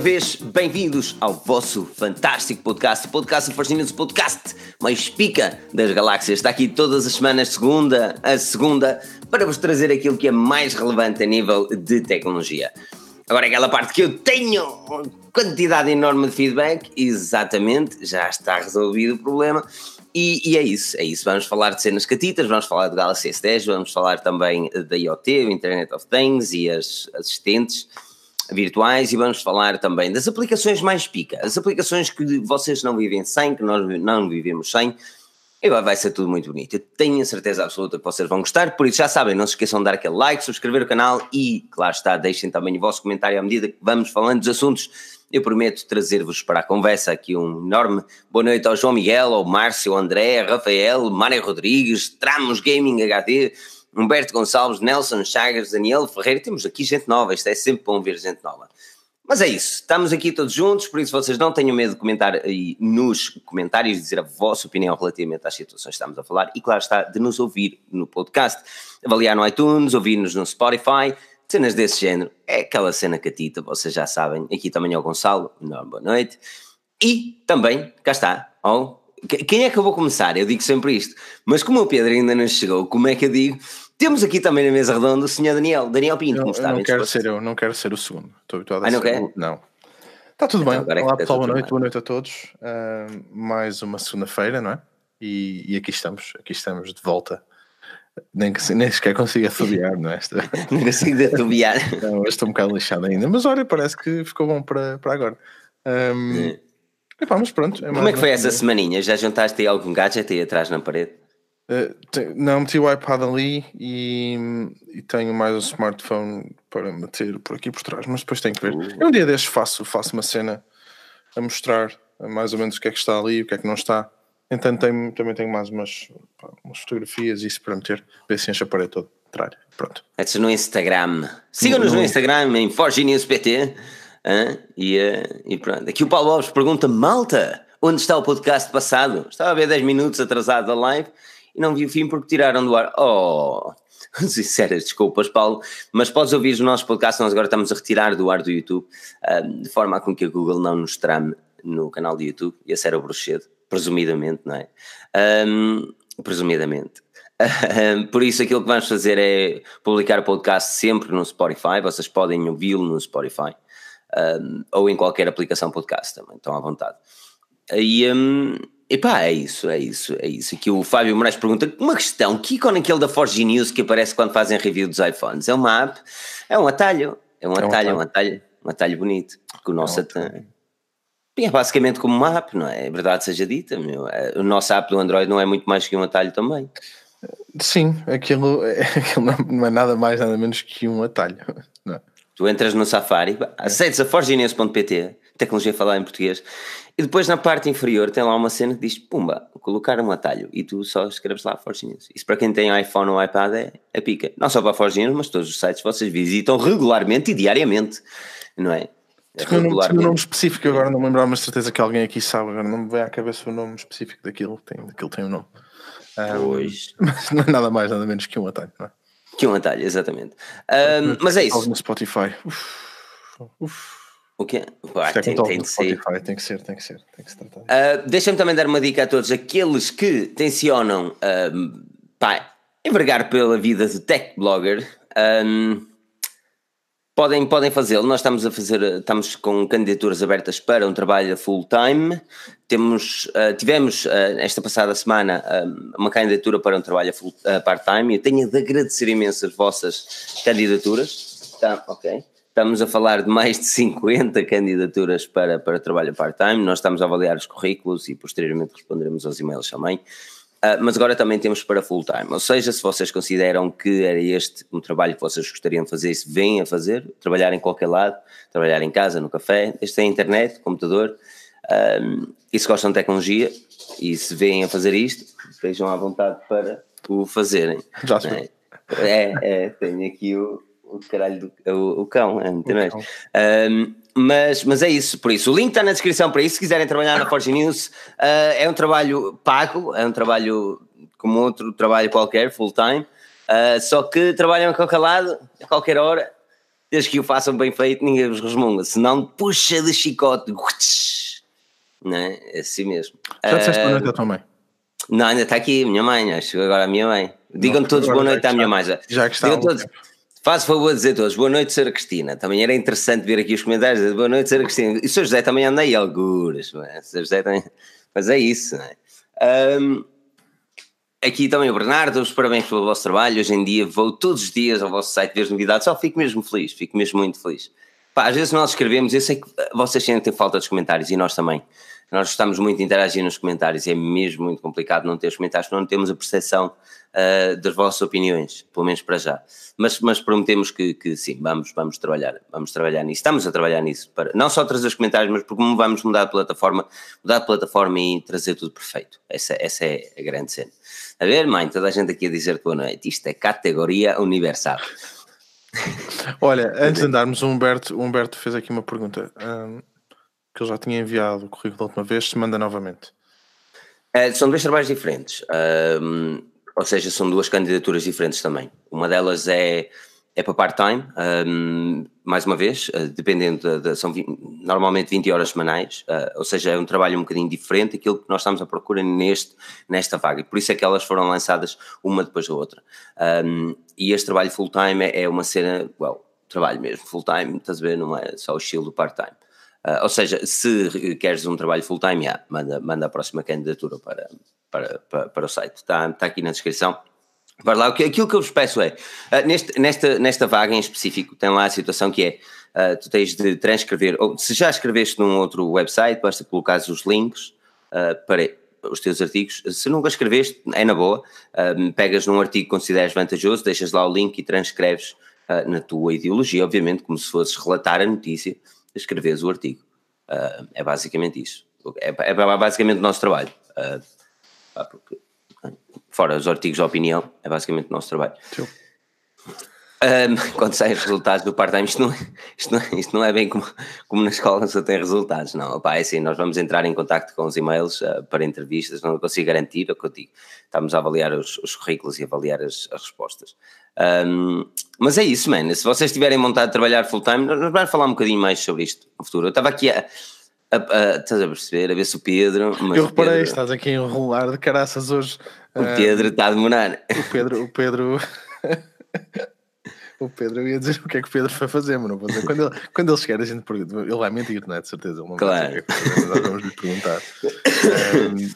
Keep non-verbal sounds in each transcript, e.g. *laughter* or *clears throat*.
uma vez, bem-vindos ao vosso fantástico podcast, o podcast Fascinante, o podcast mais pica das galáxias. Está aqui todas as semanas, segunda a segunda, para vos trazer aquilo que é mais relevante a nível de tecnologia. Agora, aquela parte que eu tenho quantidade enorme de feedback, exatamente, já está resolvido o problema. E, e, é isso, é isso. Vamos falar de cenas catitas, vamos falar do Galaxy S10, vamos falar também da IoT, o Internet of Things e as assistentes virtuais e vamos falar também das aplicações mais pica, as aplicações que vocês não vivem sem, que nós não vivemos sem. E vai ser tudo muito bonito. Eu tenho a certeza absoluta que vocês vão gostar, por isso já sabem, não se esqueçam de dar aquele like, subscrever o canal e, claro está, deixem também o vosso comentário à medida que vamos falando dos assuntos. Eu prometo trazer-vos para a conversa aqui um enorme boa noite ao João Miguel, ao Márcio, ao André, Rafael, Mário Rodrigues, Tramos Gaming HD, Humberto Gonçalves, Nelson Chagas, Daniel Ferreira. Temos aqui gente nova, isto é sempre bom ver gente nova. Mas é isso, estamos aqui todos juntos, por isso vocês não tenham medo de comentar aí nos comentários, dizer a vossa opinião relativamente às situações que estamos a falar e, claro está, de nos ouvir no podcast, avaliar no iTunes, ouvir-nos no Spotify, cenas desse género. É aquela cena catita, vocês já sabem. Aqui também é o Gonçalo, enorme boa noite. E também, cá está, oh, quem é que eu vou começar? Eu digo sempre isto, mas como o Pedro ainda não chegou, como é que eu digo? Temos aqui também na mesa redonda o senhor Daniel, Daniel Pinto, eu, como está? Eu não quero ser eu, não quero ser o segundo. Estou habituado a ah, não ser o... Não. Está tudo Então, bem. é Olá está pessoal, boa noite, boa noite a todos. Ah, mais uma segunda-feira, não é? E, e aqui estamos, aqui estamos de volta. Nem, que, nem sequer consigo assobiar, não é? *laughs* Não consigo detubiar. não, estou um bocado lixado ainda, mas olha, parece que ficou bom para, para agora. Um, epá, mas pronto. Como é que foi essa semaninha? Já juntaste aí algum gadget aí atrás na parede? Uh, te- não, meti o iPad ali e, e tenho mais um smartphone para meter por aqui por trás, mas depois tenho que ver. Uh. Eu um dia destes faço, faço uma cena a mostrar mais ou menos o que é que está ali e o que é que não está. Entanto, tenho- também tenho mais umas, pá, umas fotografias e isso para meter, ver se enche a parede toda. Pronto. Metes no Instagram. Sigam-nos no No- Instagram em ForgeNewsPT. E, eh, e pronto. Aqui o Paulo Alves pergunta: Malta, onde está o podcast passado? Estava a ver 10 minutos atrasado da live e não vi o fim porque tiraram do ar. Oh, *laughs* sinceras desculpas, Paulo, mas podes ouvir os nossos podcasts. Nós agora estamos a retirar do ar do YouTube ah, de forma a com que a Google não nos trame no canal do YouTube. E esse era o bruxedo, presumidamente, não é? Ahm, presumidamente. *laughs* Por isso, aquilo que vamos fazer é publicar o podcast sempre no Spotify. Vocês podem ouvi-lo no Spotify um, ou em qualquer aplicação podcast também, estão à vontade. E, um, epá, é isso, é isso, é isso. Aqui o Fábio Moraes pergunta: uma questão, que ícone é aquele da Forge News que aparece quando fazem review dos iPhones? É uma app? É um atalho, é um um atalho, é um atalho. um atalho bonito. Que o nosso um atalho. É basicamente como uma app, não é? É verdade seja dita, meu. É, O nosso app do Android não é muito mais que um atalho também. Sim, aquilo, *laughs* aquilo não- não é nada mais, nada menos que um atalho. Não é? Tu entras no Safari, aceites a forginense.pt, tecnologia a falar em português, e depois na parte inferior tem lá uma cena que diz, pumba, colocar um atalho, e tu só escreves lá Forginense. Isso para quem tem iPhone ou iPad é, é pica. Não só para a Forginense, mas todos os sites vocês visitam regularmente e diariamente, não é? Tinha um, nome- um específico, agora não me lembro, mas certeza que alguém aqui sabe, agora não me vem à cabeça o nome específico daquilo, tem, daquilo tem um nome. Pois. *laughs* mas não é nada mais, nada menos que um atalho, não é? Que um atalho, exatamente. Ahm, mas é isso. no Spotify. Uf, uf. O quê? Isto é tem, tem de ser. Spotify, tem que ser, tem que ser, tem que se tratar. Uh, Deixa-me também dar uma dica a todos aqueles que tencionam um, pá, envergar pela vida de tech blogger. um, podem, podem fazê-lo. Nós estamos a fazer, estamos com candidaturas abertas para um trabalho full time. Temos, uh, tivemos uh, esta passada semana um, uma candidatura para um trabalho full, uh, part time. Eu tenho de agradecer imenso as vossas candidaturas. Tá, ok. Estamos a falar de mais de 50 candidaturas para, para trabalho part-time. Nós estamos a avaliar os currículos e posteriormente responderemos aos e-mails também. Ah, mas agora também temos para full-time. Ou seja, se vocês consideram que era este um trabalho que vocês gostariam de fazer, se vêm a fazer, trabalhar em qualquer lado, trabalhar em casa, no café, desde tem internet, computador, ah, e se gostam de tecnologia e se vêm a fazer isto, estejam à vontade para o fazerem. Já é? É, é, tenho aqui o, o caralho do o, o cão, é, mais. cão. Um, mas, mas é isso, por isso. O link está na descrição para isso. Se quiserem trabalhar na Forge News, uh, é um trabalho pago, é um trabalho como outro trabalho qualquer, full time. Uh, só que trabalham a qualquer lado, a qualquer hora, desde que o façam bem feito, ninguém vos resmunga. Se não, puxa de chicote. Não é? É assim mesmo. Já disseste boa Ah, noite à tua mãe? Não, ainda está aqui minha mãe, acho que agora a minha mãe. Digam todos boa noite à minha mãe. Já, já que está Digam todos. tempo. Faz favor de dizer todos, boa noite, Sra. Cristina. Também era interessante ver aqui os comentários. dizer, Boa noite, Sra. Cristina. E o Sr. José também anda aí algures. é? José também. Mas é isso, não é? Ahm, aqui também o Bernardo, os parabéns pelo vosso trabalho. Hoje em dia vou todos os dias ao vosso site ver as novidades. Só fico mesmo feliz, fico mesmo muito feliz. Pá, às vezes nós escrevemos, eu sei que vocês sentem falta dos comentários e nós também. Nós gostamos muito de interagir nos comentários e é mesmo muito complicado não ter os comentários, não temos a percepção ah, das vossas opiniões, pelo menos para já. Mas, mas prometemos que, que sim, vamos, vamos trabalhar, vamos trabalhar nisso. Estamos a trabalhar nisso, para não só trazer os comentários, mas porque vamos mudar a plataforma, mudar a plataforma e trazer tudo perfeito. Essa, essa é a grande cena. A ver, mãe, toda a gente aqui a dizer boa noite. Isto é categoria universal. *laughs* Olha, antes de andarmos, o Humberto, o Humberto fez aqui uma pergunta hum, que ele já tinha enviado o currículo da última vez, se manda novamente. Eh, são dois trabalhos diferentes, ahm, ou seja, são duas candidaturas diferentes também. Uma delas é, é para part-time, ahm, mais uma vez, eh, dependendo, da, da- são vi- normalmente 20 horas semanais, eh, ou seja, é um trabalho um bocadinho diferente daquilo que nós estamos à procura neste, nesta vaga, e por isso é que elas foram lançadas uma depois da outra. Ahm, e este trabalho full-time é, é uma cena, well, trabalho mesmo, full-time, estás a ver, não é só o estilo do part-time. Ah, ou seja, se queres um trabalho full-time, yeah, manda, manda a próxima candidatura para, para, para, para o site. Está, está aqui na descrição. Vai lá, aquilo que eu vos peço é, ah, neste, nesta, nesta vaga em específico, tem lá a situação que é, ah, tu tens de transcrever, ou se já escreveste num outro website, basta colocar os links para os teus artigos. Se nunca escreveste, é na boa, pegas num artigo que consideres vantajoso, deixas lá o link e transcreves ah, na tua ideologia, obviamente, como se fosses relatar a notícia, escreves o artigo. Ah, é basicamente isso. É, é basicamente o nosso trabalho. Pá, porque, fora os artigos de opinião, é basicamente o nosso trabalho. Um, *laughs* quando saem os resultados do part-time, isto não, isto, não, isto não é bem como, como na escola só tem resultados, não. Opá, é assim, nós vamos entrar em contato com os e-mails uh, para entrevistas, não consigo garantir, é o que eu digo. Estamos a avaliar os, os currículos e avaliar as, as respostas. Um, mas é isso, man. Se vocês tiverem vontade de trabalhar full-time, nós nós vamos falar um bocadinho mais sobre isto no futuro. Eu estava aqui a, a, a, estás a perceber, a ver se o Pedro. Eu reparei, Pedro, estás aqui a enrolar de caraças hoje. o Pedro está a demorar. O Pedro, o Pedro. *laughs* o Pedro, eu ia dizer o que é que o Pedro foi fazer, mas não vou dizer. Quando ele, quando ele chegar, a gente pergunta. Ele vai mentir, não é? De certeza. Ele não vai Claro. dizer que é mas nós vamos lhe perguntar. *laughs* Ahm,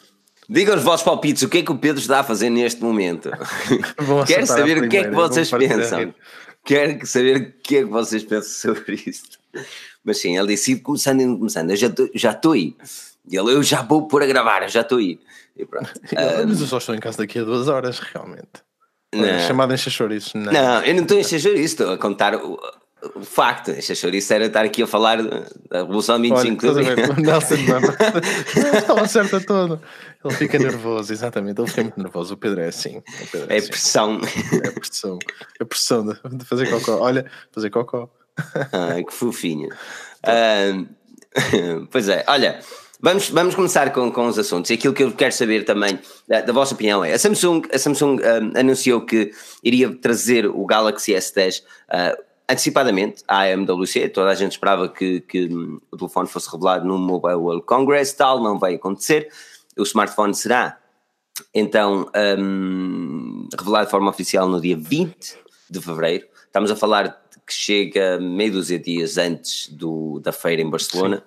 Digam os vossos palpites, o que é que o Pedro está a fazer neste momento? *laughs* Quero saber o que é que vocês pensam. Quero saber o que é que vocês pensam sobre isto. Mas sim, ele disse, "Ir começando, ir começando, eu já estou- já aí. E ele, eu já vou pôr a gravar, eu já estou aí. E pronto. *laughs* Mas eu só estou em casa daqui a duas horas, realmente. Não. Chamada em chachoriço. Não. Não, eu não estou a encher chouriço, estou a contar o, o facto. Encher chouriço era estar aqui a falar da Revolução de Olha, 25 de estás a ver? Abril. O Nelson *laughs* Mandela. Ela acerta todo. Ele fica nervoso, exatamente. Ele fica muito nervoso. O Pedro é assim. Pedro é, É assim. pressão. É pressão. É pressão de, fazer cocó. Olha, fazer cocó. Ai, que fofinho. Ahm, *laughs* pois é, olha, vamos, vamos começar com, com os assuntos. E aquilo que eu quero saber também da, da vossa opinião é: a Samsung, a Samsung ahm, anunciou que iria trazer o Galaxy S10 ah, antecipadamente à AMWC. Toda a gente esperava que, que o telefone fosse revelado no Mobile World Congress, tal, não vai acontecer. O smartphone será então hum, revelado de forma oficial no dia 20 de fevereiro. Estamos a falar que chega meio dúzia de dias antes do, da feira em Barcelona.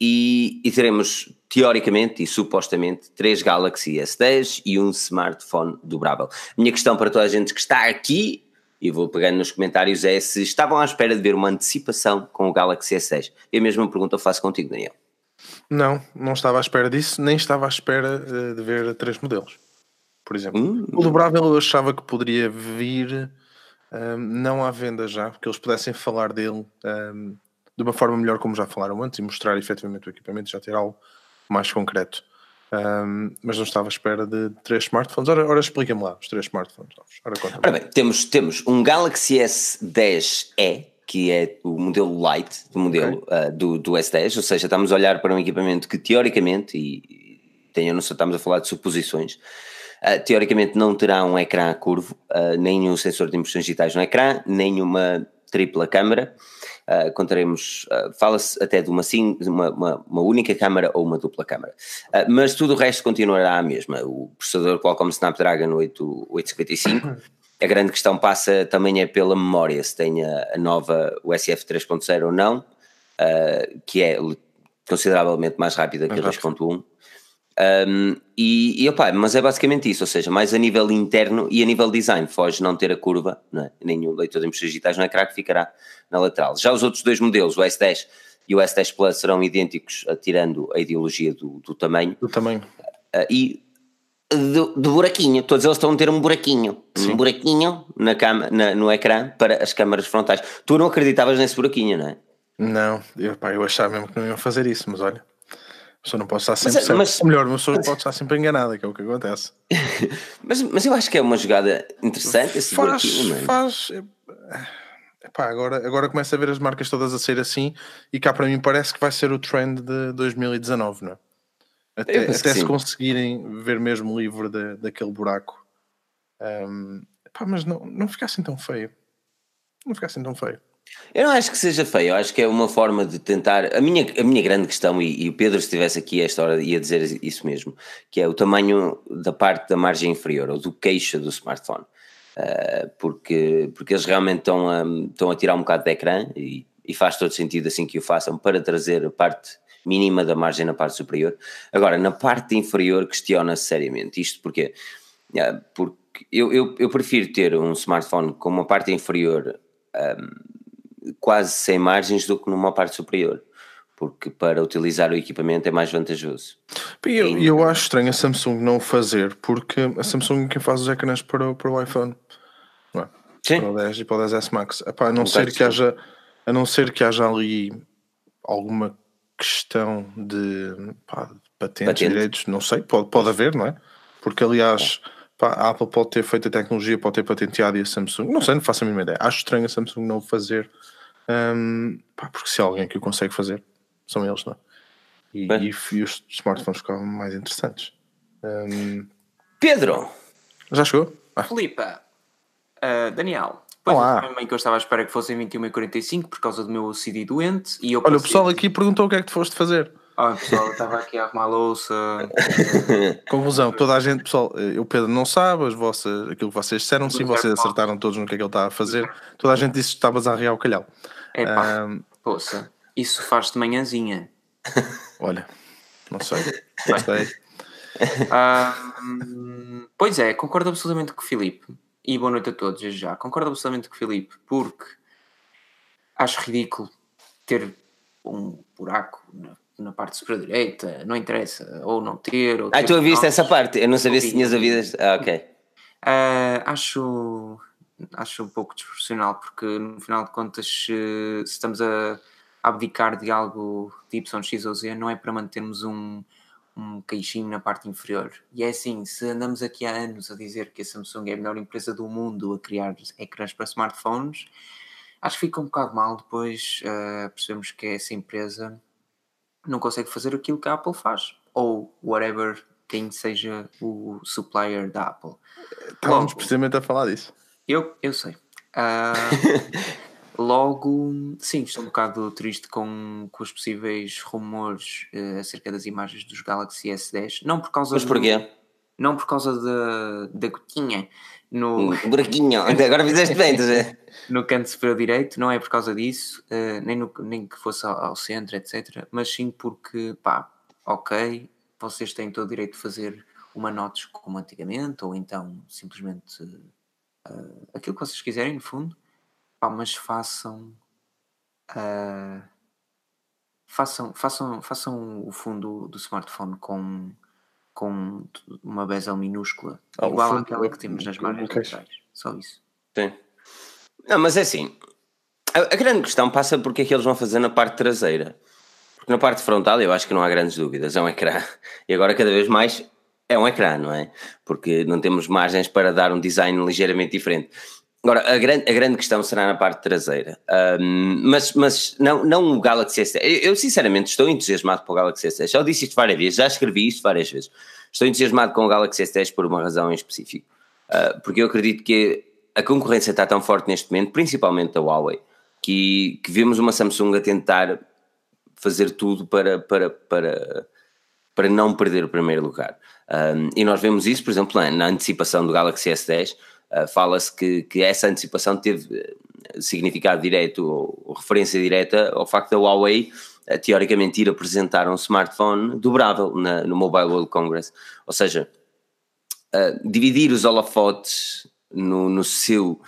E, e teremos, teoricamente e supostamente, três Galaxy S10 e um smartphone dobrável. Minha questão para toda a gente que está aqui, e vou pegando nos comentários, é se estavam à espera de ver uma antecipação com o Galaxy S10. E a mesma pergunta eu faço contigo, Daniel. Não, não estava à espera disso, nem estava à espera eh, de ver três modelos. Por exemplo, Hum. o dobrável eu achava que poderia vir ahm, não à venda já, que eles pudessem falar dele ahm, de uma forma melhor, como já falaram antes, e mostrar efetivamente o equipamento, já ter algo mais concreto. Ahm, mas não estava à espera de três smartphones. Ora, ora explica-me lá os três smartphones. Ora, Ora bem, temos, temos um Galaxy S10e, que é o modelo light do modelo ah, do, do S10, ou seja, estamos a olhar para um equipamento que teoricamente, e tenho noção, estamos a falar de suposições, ah, teoricamente não terá um ecrã curvo, ah, nem um sensor de impressões digitais no ecrã, nem uma tripla câmara. Uh, contaremos, uh, fala-se até de uma, sim, uma, uma, uma, única câmara ou uma dupla câmara, uh, mas tudo o resto continuará a mesma. O processador Qualcomm Snapdragon 8, 855, *laughs* a grande questão passa também é pela memória, se tem a, a nova USF 3.0 ou não, que é consideravelmente mais rápida que a 2.1. Um, e, e opa, mas é basicamente isso, ou seja, mais a nível interno e a nível design, foge não ter a curva, é? o leitor de impressões digitais não é crack, ficará na lateral. Já os outros dois modelos, o S10 e o S10 Plus, serão idênticos, tirando a ideologia do, do tamanho. Do tamanho. Uh, e do, do, buraquinho, todos eles estão a ter um buraquinho, Sim. um buraquinho na cama, na, no ecrã para as câmaras frontais. Tu não acreditavas nesse buraquinho, não é? Não, eu, pá, eu achava mesmo que não iam fazer isso, mas olha pessoa não pode estar sempre mas, mas, Ou melhor, uma pessoa mas, pode estar sempre enganada, que é o que acontece. *laughs* mas, mas eu acho que é uma jogada interessante esse faz, buraquinho, faz Epá, agora, agora começa a ver as marcas todas a ser assim e cá para mim parece que vai ser o trend de 2019, não é? Até, até se conseguirem ver mesmo livre de, daquele buraco. Um, epá, mas não, não fica assim tão feio. Não fica assim tão feio. Eu não acho que seja feio, eu acho que é uma forma de tentar. A minha, a minha grande questão, e, e o Pedro, se estivesse aqui a esta hora, ia dizer isso mesmo, que é o tamanho da parte da margem inferior, ou do queixo do smartphone. Uh, porque, porque eles realmente estão a, estão a tirar um bocado de ecrã e, e faz todo sentido assim que o façam para trazer a parte mínima da margem na parte superior. Agora, na parte inferior, questiona-se seriamente. Isto porque, uh, porque eu, eu, eu, prefiro ter um smartphone com uma parte inferior. Um, quase sem margens do que numa parte superior, porque para utilizar o equipamento é mais vantajoso. E eu, eu acho estranho a Samsung não fazer, porque a Samsung é quem faz os ecrãs para, para o iPhone, não é? Sim. Para o 10 e para o 10S Max. Epá, a, não ser que haja, a não ser que haja ali alguma questão de, pá, de patentes, Patente. direitos, não sei, pode, pode haver, não é? Porque aliás. Pá, a Apple pode ter feito a tecnologia, pode ter patenteado e a Samsung, não sei, não faço a mínima ideia. Acho estranho a Samsung não fazer um, pá, porque se há alguém que o consegue fazer, são eles, não é? E, e, e os smartphones ficavam mais interessantes. Um, Pedro! Já chegou? Ah. Filipa, uh, Daniel, Pois Olá. também que eu estava à espera que fossem 21 e 45 por causa do meu CD doente. E eu Olha, o pessoal aqui perguntou o que é que tu foste fazer. Ah, pessoal, estava aqui a arrumar a louça. *laughs* Conclusão, toda a gente, pessoal, o Pedro não sabe as vossas, aquilo que vocês disseram, sim, vocês acertaram todos no que é que ele está a fazer. Toda a gente disse que estavas a arrear o calhau. É pá, um, poça, isso faz de manhãzinha. Olha, não sei. *laughs* Não sei. Um, pois é, concordo absolutamente com o Filipe. E boa noite a todos, já. Concordo absolutamente com o Filipe, porque acho ridículo ter um buraco na, na parte superior direita, não interessa, ou não ter. Ou ah, ter tu ouviste essa parte? Eu não sabia se tinhas ouvido. Ah, ok. Uh, acho acho um pouco desproporcional, porque no final de contas, se, se estamos a abdicar de algo de Y, X ou Z, não é para mantermos um, um queixinho na parte inferior. E é assim, se andamos aqui há anos a dizer que a Samsung é a melhor empresa do mundo a criar ecrãs para smartphones, acho que fica um bocado mal depois uh, percebemos que essa empresa não consegue fazer aquilo que a Apple faz. Ou whatever quem seja o supplier da Apple. Estávamos precisamente a falar disso. Eu, eu sei. Uh, *laughs* logo, sim, estou um bocado triste com, com os possíveis rumores uh, acerca das imagens dos Galaxy S10. Não por causa Mas porquê? não por causa da, da gotinha no. Um buraquinho, *laughs* agora fizeste bem, no canto superior direito, não é por causa disso, uh, nem, no, nem que fosse ao, ao, centro, etc. Mas sim porque, pá, ok, vocês têm todo o direito de fazer uma notes como antigamente, ou então simplesmente uh, aquilo que vocês quiserem, no fundo, pá, mas façam, uh, façam, façam, façam o fundo do smartphone com, com uma bezel minúscula, ah, igual àquela que temos nas margens laterais. Só isso. Sim. Não, mas é assim, a, a, grande questão passa porque é que eles vão fazer na parte traseira. Porque na parte frontal eu acho que não há grandes dúvidas, é um ecrã. E agora cada vez mais é um ecrã, não é? Porque não temos margens para dar um design ligeiramente diferente. Agora, a grande, a grande questão será na parte traseira. Um, mas mas não, não o Galaxy S10. Eu, eu, sinceramente estou entusiasmado com o Galaxy S10. Já disse isto várias vezes, já escrevi isto várias vezes. Estou entusiasmado com o Galaxy S10 por uma razão em específico. Uh, porque eu acredito que a concorrência está tão forte neste momento, principalmente da Huawei, que, que vemos uma Samsung a tentar fazer tudo para, para, para, para não perder o primeiro lugar. Um, e nós vemos isso, por exemplo, na, antecipação do Galaxy S10, uh, fala-se que, que essa antecipação teve eh, significado direto ou, referência direta ao facto da Huawei uh, teoricamente ir apresentar um smartphone dobrável na, no Mobile World Congress. Ou seja, uh, dividir os holofotes no, no seu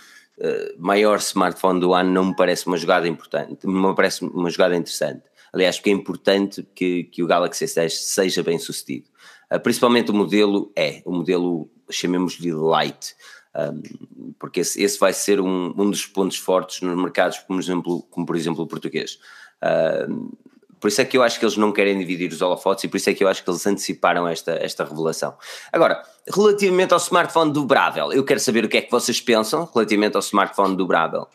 maior smartphone do ano não me parece uma jogada importante, me parece uma jogada interessante. Aliás, porque é importante que, que o Galaxy S10 seja bem sucedido. Uh, principalmente o modelo é, o modelo, chamemos-lhe light, um, porque esse, esse, vai ser um, um dos pontos fortes nos mercados, como, exemplo, como por exemplo o português. Uh, por isso é que eu acho que eles não querem dividir os holofotes e por isso é que eu acho que eles anteciparam esta, esta revelação. Agora, relativamente ao smartphone dobrável, eu quero saber o que é que vocês pensam relativamente ao smartphone dobrável.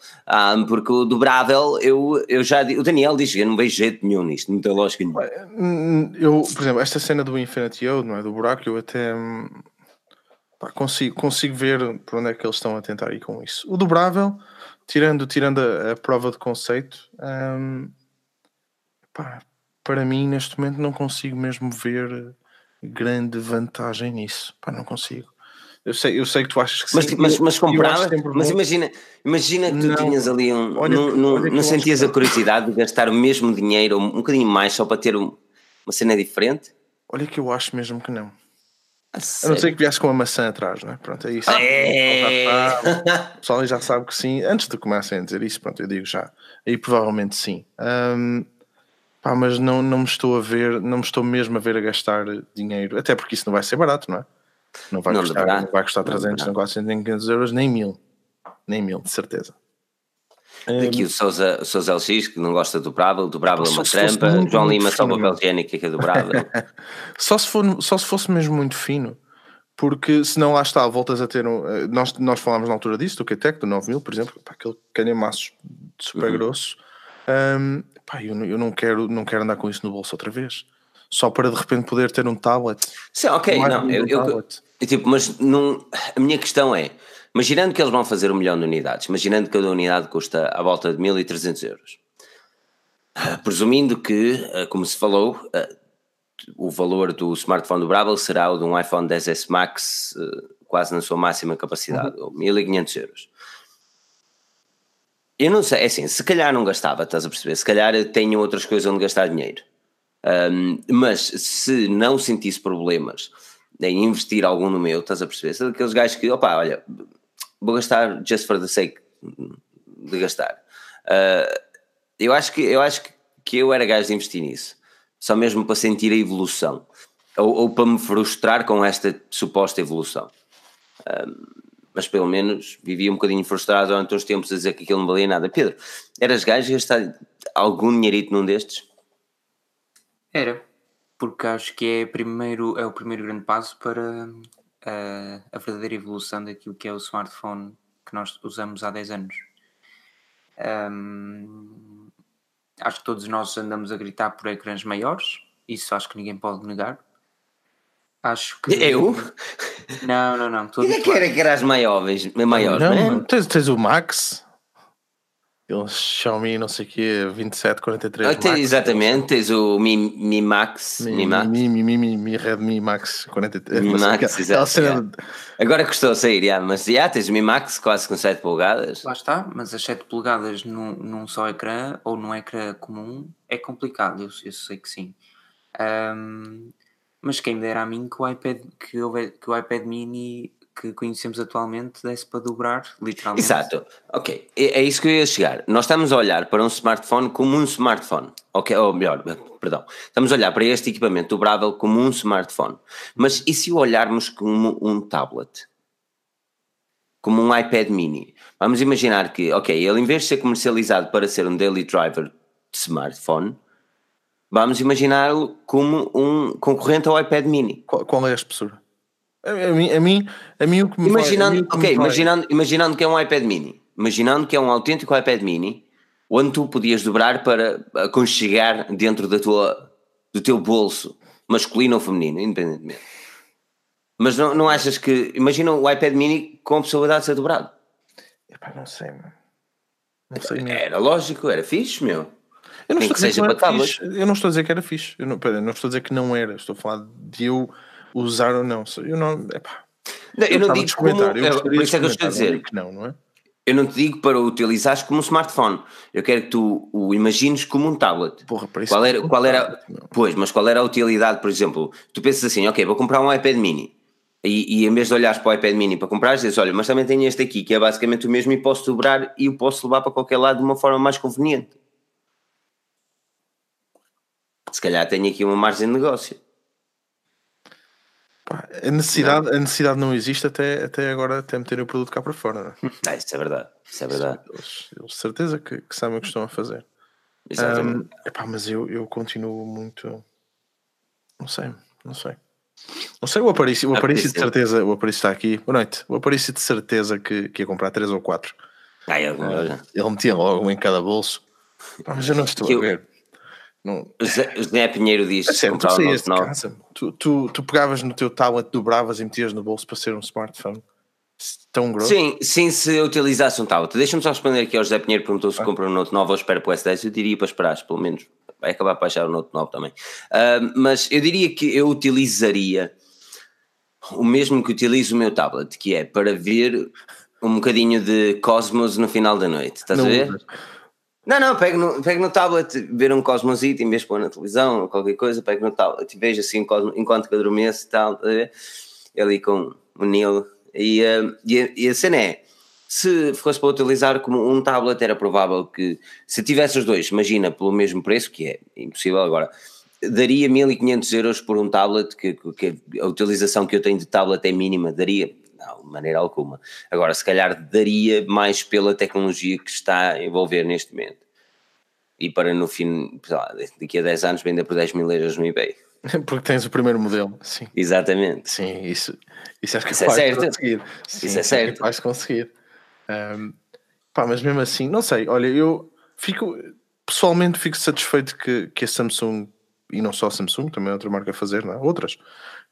Um, porque o dobrável, eu, eu já o Daniel diz que eu não vejo jeito nenhum nisto, não tem lógica nenhuma. Eu, por exemplo, esta cena do Infinity O, não é? Do buraco, eu até pá, consigo, consigo ver por onde é que eles estão a tentar ir com isso. O dobrável, tirando, tirando a, a prova de conceito. Um, pá, para mim, neste momento, não consigo mesmo ver grande vantagem nisso. Pá, não consigo. Eu sei, eu sei que tu achas que mas, sim. Mas, mas comprava, mas imagina, imagina que tu não. tinhas ali um. Olha, não, não, não sentias a curiosidade de gastar o mesmo dinheiro, um bocadinho mais, só para ter um, uma cena diferente? Olha que eu acho mesmo que não. A, a não ser que viesse com uma maçã atrás, não é? Pronto, é isso. É. *laughs* O pessoal já sabe que sim. Antes de começarem a dizer isso, pronto, eu digo já. Aí provavelmente sim. Um, Pá, mas não, não me estou a ver, não me estou mesmo a ver a gastar dinheiro, até porque isso não vai ser barato, não é? Não vai, não custar, não vai custar 300, não 400, nem 500 euros, nem mil. Nem mil, de certeza. Aqui um, o Sousa, Sousa LX, que não gosta do Brabel, do Brabel é uma trampa, João Lima só papel higiênico que é do Brabel. *laughs* só, se for, só se fosse mesmo muito fino, porque senão lá está, voltas a ter um. Eh, nós, nós falámos na altura disso, do QTEC, do 9000, por exemplo, pá, aquele calhamaço super uhum. grosso. Um, pá, eu, eu não, quero, não quero andar com isso no bolso outra vez. Só para de repente poder ter um tablet. Sim, ok, não, eu, eu, eu, tipo, mas não, a minha questão é, imaginando que eles vão fazer um milhão de unidades, imaginando que cada unidade custa à volta de 1300 euros, uh, presumindo que, uh, como se falou, uh, o valor do smartphone do Brabel será o de um iPhone 10s Max quase na sua máxima capacidade, uhum. ou 1500 euros. Eu não sei, é assim, se calhar não gastava, estás a perceber? Se calhar tenho outras coisas onde gastar dinheiro. Um, mas se não sentisse problemas em investir algum no meu, estás a perceber? São daqueles gajos que, opa, olha, vou gastar just for the sake de gastar. Uh, eu acho que eu acho que eu era gajo de investir nisso, só mesmo para sentir a evolução ou, ou para me frustrar com esta suposta evolução. Um, mas pelo menos vivia um bocadinho frustrado durante uns tempos a dizer que aquilo não valia nada. Pedro, eras gajo gastar algum dinheirito num destes? Era, porque acho que é, primeiro, é o primeiro grande passo para a, a verdadeira evolução daquilo que é o smartphone que nós usamos há 10 anos. Um, acho que todos nós andamos a gritar por ecrãs maiores, isso acho que ninguém pode negar. Acho que. Eu? Não, não, não. Quem é que era que eras maiores? maiores não, não. Tens, tens o Max, ele Xiaomi, não sei o quê, 2743. Ah, tens, exatamente, tens o Mi, Mi Max. Mi, Mi Max. Mi, Mi, Mi, Mi, Mi Redmi Max 43. Mi Max, exato. Yeah. Agora custou a sair, yeah, mas já yeah, tens o Mi Max quase com 7 polegadas. Lá está, mas as 7 polegadas num, num só ecrã ou num ecrã comum é complicado, eu, eu sei que sim. Um, mas quem me dera a mim que o iPad, que, que o iPad mini que conhecemos atualmente desse para dobrar, literalmente. Exato, ok, é, é, isso que eu ia chegar. Nós estamos a olhar para um smartphone como um smartphone, ok, ou melhor, *laughs* perdão, estamos a olhar para este equipamento dobrável como um smartphone, mas e se o olharmos como um tablet? Como um iPad mini? Vamos imaginar que, ok, ele em vez de ser comercializado para ser um daily driver de smartphone, Vamos imaginá-lo como um concorrente ao iPad mini. Qual, qual é a espessura? A, a, mim, a, mim, a mim o que me imaginando, vai, ok, imaginando, imaginando que é um iPad mini, imaginando que é um autêntico iPad mini, onde tu podias dobrar para aconchegar dentro da tua, do teu bolso, masculino ou feminino, independentemente. Mas não, não achas que. Imagina o iPad mini com a possibilidade de ser dobrado. Epá, não sei, mano. Não sei mesmo. Era lógico, era fixe, meu. Eu não, Nem estou a que dizer que não eu não estou a dizer que era fixe. Eu não, pera, não estou a dizer que não era. Estou a falar de eu usar ou não. Eu não. Epá, Não, eu não gostava de digo como. eu é, Por isso é que eu estou a não dizer. que não, não é? Eu não te digo para o utilizares como um smartphone. Eu quero que tu o imagines como um tablet. Porra, para isso Qual que era, eu qual era, pois, mas qual era a utilidade, por exemplo, tu pensas assim, ok, vou comprar um iPad mini e, e em vez de olhares para o iPad mini para comprar, dizes, olha, mas também tenho este aqui que é basicamente o mesmo e posso dobrar e o posso levar para qualquer lado de uma forma mais conveniente. Se calhar tenho aqui uma margem de negócio. Pá, a, necessidade, a necessidade não existe até, até agora, até meterem o produto cá para fora. Não é? Ah, isso é verdade, isso é verdade. Eles, eles de certeza que, que sabem o que estão a fazer. Exatamente. Ahm, epá, mas eu, eu continuo muito. Não sei, não sei. Não sei, o Aparício, o Aparício de certeza, o Aparício está aqui. Boa noite. O Aparício de certeza que, que ia comprar 3 ou 4. Ah, eu- olha. Ele metia logo um em cada bolso. Mas eu não estou Que a eu- ver. Não, O Zé, Pinheiro diz é sério, tu saías de 9. casa, tu, tu, tu pegavas no teu tablet, dobravas e metias no bolso para ser um smartphone. Tão grosso. Sim, sim, se eu utilizasse um tablet. Deixa-me só responder aqui ao José Pinheiro, perguntou Ah. se compra um Note 9 ou espera para o S10. Eu diria para esperar, pelo menos. Vai acabar para achar o Note 9 também. Ah, mas eu diria que eu utilizaria o mesmo que utilizo o meu tablet, que é para ver um bocadinho de Cosmos no final da noite. Estás Não a ver? usas. Não, não, pego no, pego no tablet, ver um Cosmosito em vez de pôr na televisão ou qualquer coisa, pego no tablet e vejo assim enquanto que adormeço e tal, ver? ali com o Neil. E, eh, e, e a cena é: se fosse para utilizar como um tablet, era provável que, se tivesse os dois, imagina, pelo mesmo preço, que é impossível agora, daria 1500 euros por um tablet, que, que a utilização que eu tenho de tablet é mínima, daria. Não, de maneira alguma. Agora, se calhar daria mais pela tecnologia que está a envolver neste momento. E para no fim, lá, daqui a 10 anos vender por 10 mil euros no eBay. *laughs* Porque tens o primeiro modelo. Sim. Exatamente. Sim, isso, isso és Isso é de certo. conseguir. Sim, Isso é certo. capaz de conseguir. Ahm, pá, mas mesmo assim, não sei, olha, eu fico pessoalmente fico satisfeito que, que a Samsung, e não só a Samsung, também outra marca a fazer, não é? outras,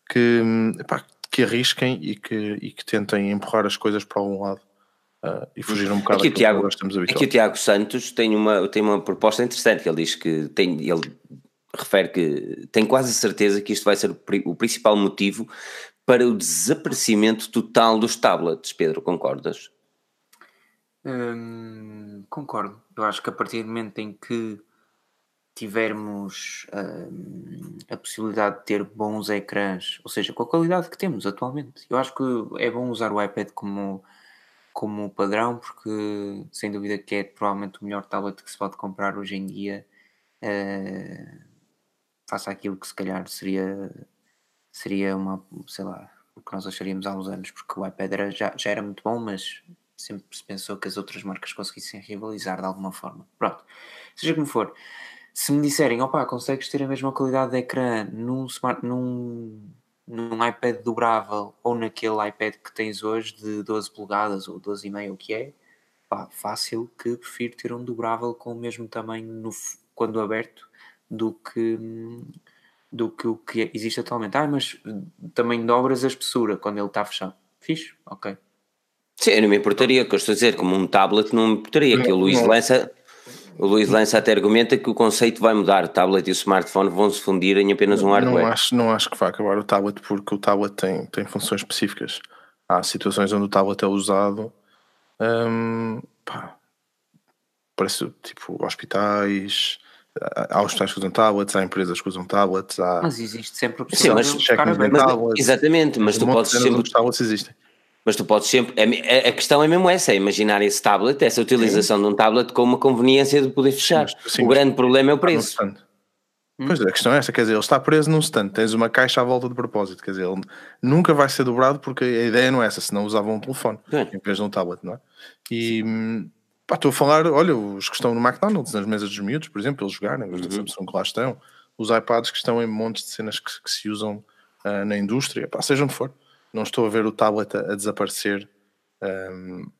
que, hum, epá, que arrisquem e que, e que tentem empurrar as coisas para algum lado ah, e fugir um bocado Aqui o Tiago, nós estamos aqui o. Tiago Santos tem uma, tem uma proposta interessante, que ele diz que tem, ele refere que tem quase certeza que isto vai ser o, pri- o principal motivo para o desaparecimento total dos tablets, Pedro, concordas? Hum, concordo. Eu acho que a partir do momento em que tivermos hum, a possibilidade de ter bons ecrãs, ou seja, com a qualidade que temos atualmente, eu acho que é bom usar o iPad como, como padrão, porque sem dúvida que é provavelmente o melhor tablet que se pode comprar hoje em dia. eh, faça aquilo que se calhar seria seria uma, sei lá, o que nós acharíamos há uns anos, porque o iPad era, já, já era muito bom, mas sempre se pensou que as outras marcas conseguissem rivalizar de alguma forma. Pronto, seja como for, se me disserem, opá, consegues ter a mesma qualidade de ecrã num, smart, num, num iPad dobrável ou naquele iPad que tens hoje de 12 polegadas ou 12,5, o que é, pá, fácil que prefiro ter um dobrável com o mesmo tamanho no, quando aberto do que do que o que existe atualmente. Ah, mas também dobras a espessura quando ele está fechado. Fixe, ok. Sim, eu não me importaria, que eu estou a dizer, como um tablet não me importaria, que o Luís Não. lança, o Luís lança até argumenta que o conceito vai mudar, o tablet e o smartphone vão se fundir em apenas um não hardware. acho, não acho que vai acabar o tablet porque o tablet tem, tem funções específicas. Há situações onde o tablet é usado hum, pá, parece tipo hospitais, há hospitais que usam tablets, há empresas que usam tablets, há Mas existe sempre a Sim, possibilidade mas de. Mas- tablets. exatamente, mas um tu podes sempre os tablets existem. Mas tu podes sempre. A, a- questão é mesmo essa: é imaginar esse tablet, essa utilização de um tablet com uma conveniência de poder fechar. Mas, sim, o grande problema é o preço. stand. Pois é, a questão é essa, quer dizer, ele está preso num stand, tens uma caixa à volta de propósito, quer dizer, ele nunca vai ser dobrado porque a ideia não é essa, senão usavam um telefone em vez de um tablet, não é? E hum, pá, estou a falar, olha, os que estão no McDonald's, nas mesas dos miúdos, por exemplo, eles jogarem, os da Samsung que lá estão, os iPads que estão em montes de cenas que, que se usam ah, na indústria, pá, seja onde for. Não estou a ver o tablet a, a desaparecer, hum,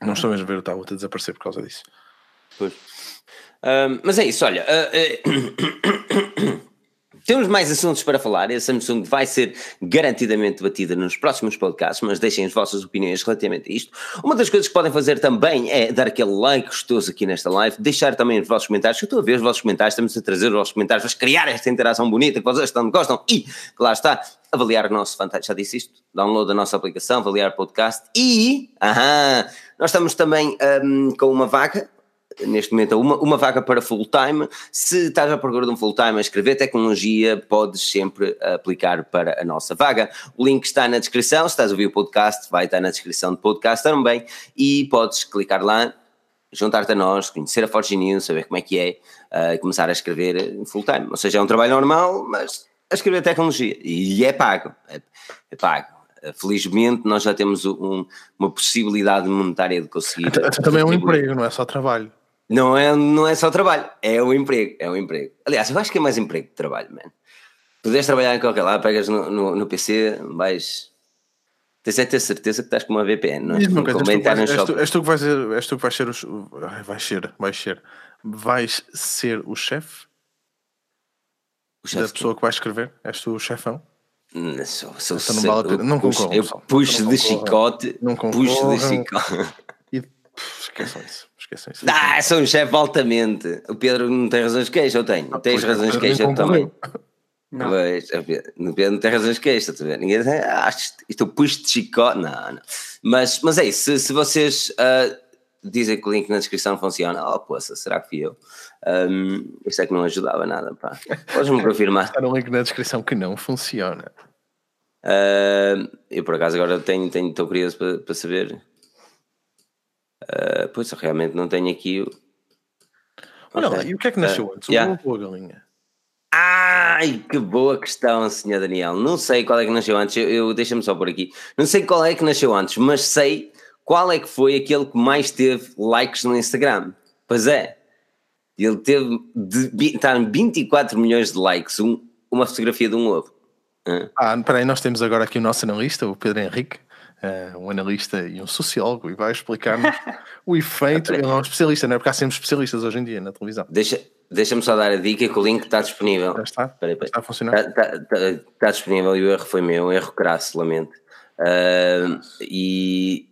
não estou mesmo a ver o tablet a desaparecer por causa disso. Pois. Ahm, mas é isso, olha. ah, eh, *coughs* Temos mais assuntos para falar. A Samsung vai ser garantidamente debatida nos próximos podcasts, mas deixem as vossas opiniões relativamente a isto. Uma das coisas que podem fazer também é dar aquele like gostoso aqui nesta live, deixar também os vossos comentários. Eu estou a ver os vossos comentários, estamos a trazer os vossos comentários, vamos criar esta interação bonita que vocês tanto gostam e, lá está, avaliar o nosso fantástico, já disse isto, download da nossa aplicação, avaliar o podcast e, aham, nós estamos também um, com uma vaga neste momento uma, uma vaga para full-time. Se estás à procura de um full-time a escrever tecnologia, podes sempre aplicar para a nossa vaga. O link está na descrição. Se estás a ouvir o podcast, vai estar na descrição do podcast também. E podes clicar lá, juntar-te a nós, conhecer a Forge News, saber como é que é, uh, começar a escrever full-time. Ou seja, é um trabalho normal, mas a escrever tecnologia. E é pago. É, é pago felizmente nós já temos um, uma possibilidade monetária de conseguir. Também é um emprego, não é só trabalho. Não é, não é só trabalho, é o emprego, é o emprego. Aliás, eu acho que é mais emprego que trabalho, man. Podes trabalhar em qualquer lado, pegas no, no, no PC, vais. Tens é ter certeza que estás com uma VPN, não é? És, tu, vais, és, tu, és tu que vais ser, és tu que vais ser o. Vais ser, vais ser. Vais ser o chefe da pessoa que vai escrever? És tu o chefão? Não, sou, sou, então não, vale não concorro. Eu puxo de chicote, não puxo de chicote. E esqueçam isso. Esqueçam isso. Ah, sou um chefe altamente. O Pedro não tem razões de queixa, eu tenho. Ah, Tens razões de queixa também. *laughs* Não. Pois, o Pedro não tem razões de queixa, estás a ver? Ninguém diz, ah, isto, isto puxo de chicote. Não, não. Mas, mas é isso, se, se vocês uh, dizem que o link na descrição funciona, oh, poça, será que fui eu? Um, isso é que não ajudava nada, pá. Podes-me confirmar. Está no link na descrição que não funciona. Uh, eu por acaso agora tenho, tenho, estou curioso para, para saber Uh, pois, realmente não tenho aqui o. Olha okay. lá, e o que é que nasceu uh, antes? Yeah. O ovo ou a galinha? Ai, que boa questão, senhor Daniel. Não sei qual é que nasceu antes, eu, eu deixa-me só por aqui. Não sei qual é que nasceu antes, mas sei qual é que foi aquele que mais teve likes no Instagram. Pois é, ele teve de, tá, 24 milhões de likes, um, uma fotografia de um ovo. Ah, peraí, nós temos agora aqui o nosso analista, o Pedro Henrique, uh, um analista e um sociólogo, e vai explicar-nos o efeito. Ele é um especialista, não é? Porque há sempre especialistas hoje em dia na televisão. Deixa, Deixa-me só dar a dica que o link está disponível. Já está? Peraí, peraí. Está a funcionar? Está, está, está, está, disponível e o erro foi meu, um erro crasso, lamento. Uh, e,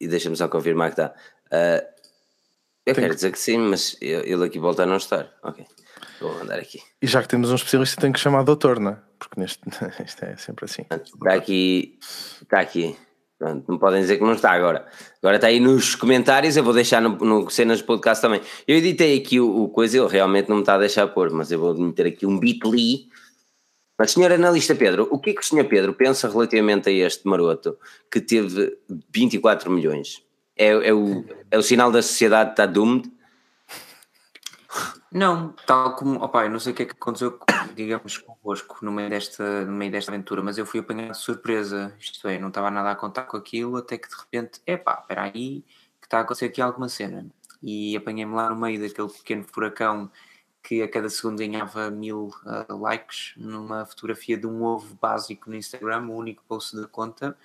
e deixa-me só confirmar que está. Uh, eu Tem quero que... dizer que sim, mas ele aqui volta a não estar. Ok, vou mandar aqui. E já que temos um especialista, tem que chamar doutor, não é? Porque neste, *laughs* isto é sempre assim. Está aqui, está aqui. Pronto, não podem dizer que não está agora. Agora está aí nos comentários, eu vou deixar no, no cenas do podcast também. Eu editei aqui o, o coisa, ele realmente não me está a deixar pôr, mas eu vou meter aqui um bit.ly. Mas, senhor analista Pedro, o que é que o senhor Pedro pensa relativamente a este maroto que teve 24 milhões? É, é, o, é o sinal da sociedade está doomed? Não, tal como, opa, eu não sei o que é que aconteceu, digamos, convosco no meio desta, no meio desta aventura, mas eu fui apanhado de surpresa, isto é, não estava nada a contar com aquilo, até que de repente, epá, espera aí, que está a acontecer aqui alguma cena. E apanhei-me lá no meio daquele pequeno furacão que a cada segundo ganhava mil uh, likes numa fotografia de um ovo básico no Instagram, o único post da conta.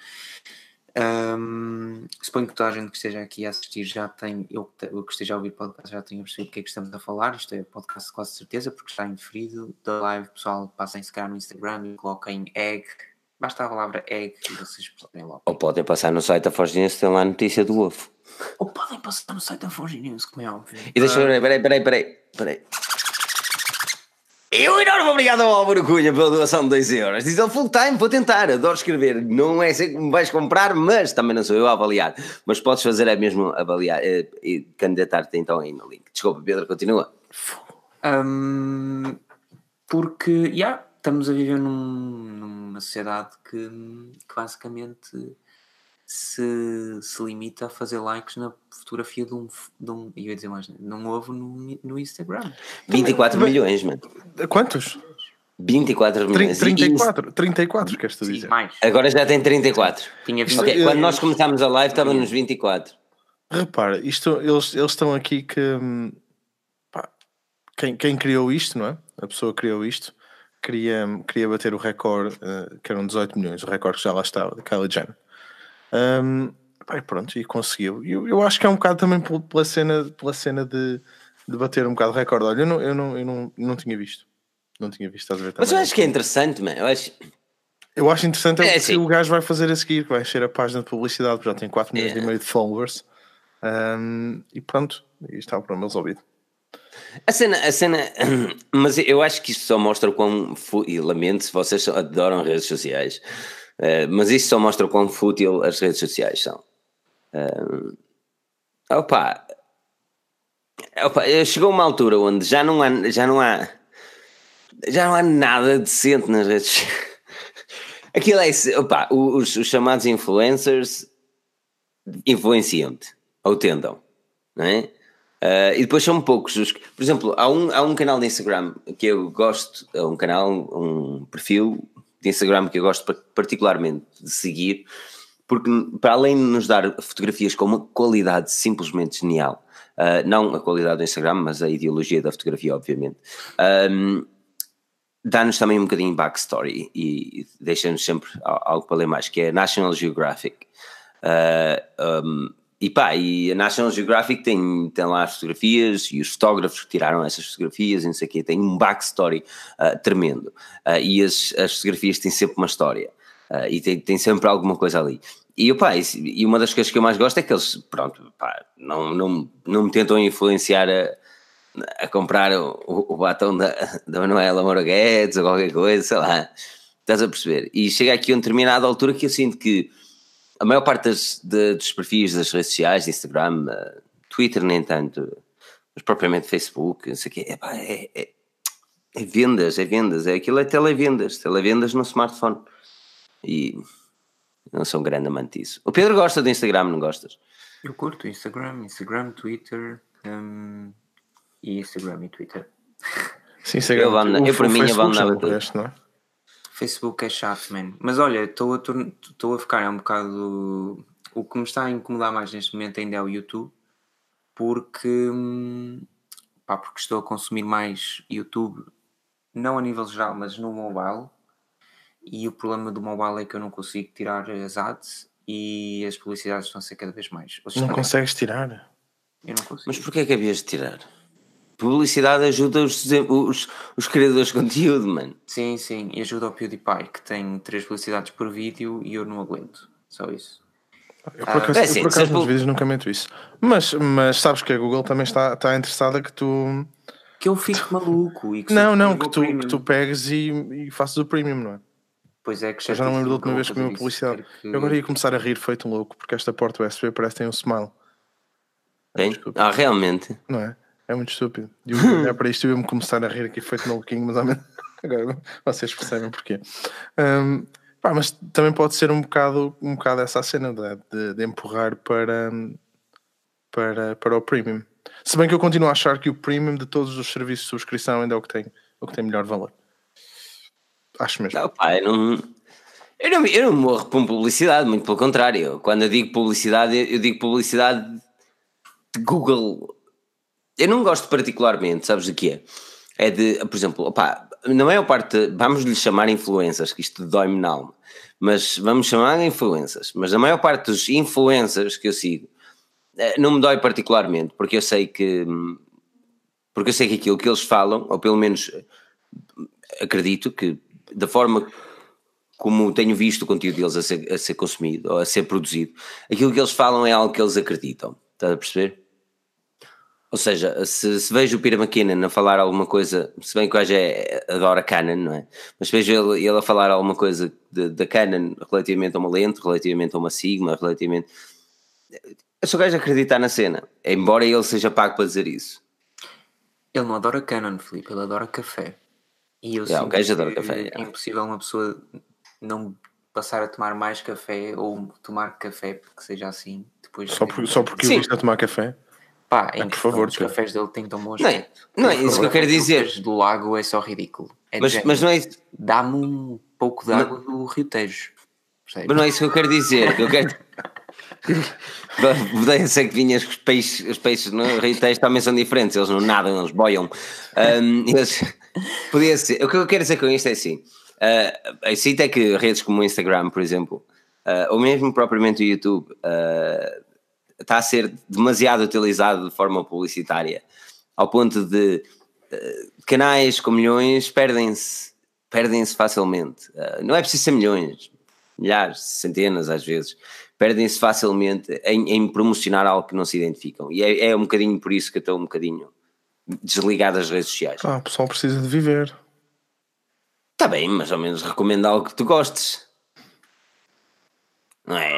Um, suponho que toda a gente que esteja aqui a assistir já tem, eu, eu que esteja a ouvir podcast já tenha percebido o que é que estamos a falar. Isto é podcast quase certeza, porque está indeferido. Da live, pessoal, passem se calhar no Instagram e coloquem egg. Basta a palavra egg e vocês percebem logo. Ou podem passar no site da Forge News, tem lá a notícia do ovo. Ou podem passar no site da Forge News, como é óbvio. E deixa eu ver, peraí, peraí, peraí, peraí. E um enorme obrigado ao Álvaro Cunha pela doação de 2 euros. Diz ele full time, vou tentar, adoro escrever. Não é sei que me vais comprar, mas também não sou eu a avaliar. Mas podes fazer é mesmo avaliar eh, e candidatar-te então aí no link. Desculpa, Pedro, continua. Um, porque, já, yeah, estamos a viver num, numa sociedade que, que basicamente se, se limita a fazer likes na fotografia de um, de um eu ia dizer mais, num ovo no, no Instagram. 24 milhões, mano. Quantos? 24 milhões. 34, 34 queres tu dizer? Sim, mais. Agora já tem 34. Tinha 20. Okay, quando nós começámos a live estava nos 24. Repara, isto, eles, eles estão aqui que pá, quem, quem criou isto, não é? A pessoa que criou isto queria, queria bater o recorde, uh, que eram 18 milhões, o recorde que já lá estava, de Kylie Jenner. Um, pai, pronto, e conseguiu. Eu, eu acho que é um bocado também pela cena, pela cena de, de bater um bocado recorde. Olha, eu não, eu não, eu não, não tinha visto. Não tinha visto, estás a ver Mas eu também. acho que é interessante, mano. Eu acho. Eu acho interessante é, É, o que sim. o gajo vai fazer a seguir, que vai encher a página de publicidade, porque já tem 4 milhões É. e meio de followers. Ahm, e pronto, e está o problema resolvido. A cena, a cena, *clears throat* mas eu acho que isto só mostra o quão. E lamento se vocês adoram redes sociais, eh, mas isto só mostra o quão fútil as redes sociais são. Eh, opa, opa, eh, chegou uma altura onde já não há, já não há, já não há nada decente nas redes. *laughs* Aquilo é, opa, os, os chamados influencers influenciam-te, ou tentam, não é? Ah, e depois são poucos os que, por exemplo, há um, há um canal de Instagram que eu gosto, é um canal, um perfil de Instagram que eu gosto pa- particularmente de seguir, porque para além de nos dar fotografias com uma qualidade simplesmente genial, ah, não a qualidade do Instagram, mas a ideologia da fotografia, obviamente, ahm, dá-nos também um bocadinho backstory e, deixa-nos sempre al- algo para ler mais, que é National Geographic. Ah, um, e pá, e a National Geographic tem, tem lá as fotografias e os fotógrafos que tiraram essas fotografias e não sei o quê, tem um backstory ah, tremendo. Ah, e as, as fotografias têm sempre uma história ah, e tem, tem sempre alguma coisa ali. E, pá, e, e uma das coisas que eu mais gosto é que eles, pronto, pá, não, não, não me tentam influenciar a, a comprar o, o batom da, da Manuela Moura Guedes ou qualquer coisa, sei lá, estás a perceber? E chega aqui a uma determinada altura que eu sinto que a maior parte das, de- dos perfis das redes sociais, Instagram, eh, Twitter nem tanto, mas propriamente Facebook, não sei o quê, epá, é, é, é vendas, é vendas, é aquilo é televendas, televendas no smartphone. E não sou um grande amante disso. O Pedro gosta do Instagram, não gostas? Eu curto Instagram, Instagram, Twitter hum, e Instagram e Twitter. Sim, Instagram, Eu abandonava- eu, para mim, abandonava tudo. resto, não é? Facebook é chato, man. Mas olha, estou a, estou a ficar um bocado. O que me está a incomodar mais neste momento ainda é o YouTube, porque, pá, porque estou a consumir mais YouTube, não a nível geral, mas no mobile. E o problema do mobile é que eu não consigo tirar as ads e as publicidades estão a ser cada vez mais. Ou Não seja, consegues tirar. Eu não consigo. Mas porquê é que havias de tirar? Publicidade ajuda os, os, os criadores de conteúdo, mano. Sim, sim, e ajuda ao PewDiePie, que tem três publicidades por vídeo e eu não aguento. Só isso. Eu por acaso, é eu, assim, por se acaso nos vídeos nunca meto isso. Mas, mas sabes que a Google também está, está interessada que tu. Que eu fico *laughs* maluco e que Não, não, que o tu, que tu pegues e, e faças o premium, não é? Pois é, que Eu já não lembro da última vez que comi uma publicidade. Quero que- Eu agora ia começar a rir feito um louco, porque esta porta USB parece que tem um smile, Tem? Ah, realmente? não é? É muito estúpido. E eu olhar *laughs* para isto e eu ia-me começar a rir aqui feito maluquinho, mas ao menos- *laughs* agora vocês percebem porquê. Hum, pá, mas também pode ser um bocado, um bocado essa cena de, de- empurrar para, para, para o premium. Se bem que eu continuo a achar que o premium de todos os serviços de subscrição ainda é o que tem, o que tem melhor valor. Acho mesmo. Não, pá, eu não, eu não. Eu não morro por publicidade, muito pelo contrário. Quando eu digo publicidade, eu digo publicidade de Google. Eu não gosto particularmente, sabes de quê? É de, por exemplo, opá, na maior parte, vamos lhe chamar influências, que isto dói-me na alma, mas vamos chamar influências. Mas a maior parte dos influencers que eu sigo eh, não me dói particularmente, porque eu sei que. Porque eu sei que aquilo que eles falam, ou pelo menos acredito que da forma como tenho visto o conteúdo deles a ser, a ser consumido ou a ser produzido, aquilo que eles falam é algo que eles acreditam. Estás a perceber? Ou seja, se, se vejo o Peter McKinnon a falar alguma coisa, se bem que hoje é, adora Canon, não é? Mas se vejo ele, ele a falar alguma coisa da Canon relativamente a uma lente, relativamente a uma Sigma, relativamente. Eu sou gajo a acreditar na cena, embora ele seja pago para dizer isso. Ele não adora Canon, Filipe, ele adora café. E eu É, o sinto gajo café, É é. impossível uma pessoa não passar a tomar mais café ou tomar café porque seja assim. Depois Só, por, só porque o Sim. viste a tomar café. Pá, é por incrível, favor, os cafés dele têm tão bom Não é- não é isso que eu quero dizer. do lago é só ridículo. É Mas, mas não é isso. Dá-me um pouco de água do Rio Tejo. Mas não é isso que eu quero dizer. Eu quero. *laughs* Eu sei que vinhas que os peixes, os peixes no Rio Tejo também são diferentes, eles não nadam, eles boiam. Eles- podia ser. O que eu quero dizer com isto é assim: uh, sinto é que redes como o Instagram, por exemplo, ah, ou mesmo propriamente o YouTube, ah, está a ser demasiado utilizado de forma publicitária, ao ponto de eh, canais com milhões perdem-se perdem-se facilmente. Uh, não é preciso ser milhões, milhares, centenas às vezes. Perdem-se facilmente em, em, promocionar algo que não se identificam. E é, é um bocadinho por isso que eu estou um bocadinho desligado das redes sociais. Ah, o pessoal precisa de viver. Está bem, mas ao menos recomendo algo que tu gostes. Não é?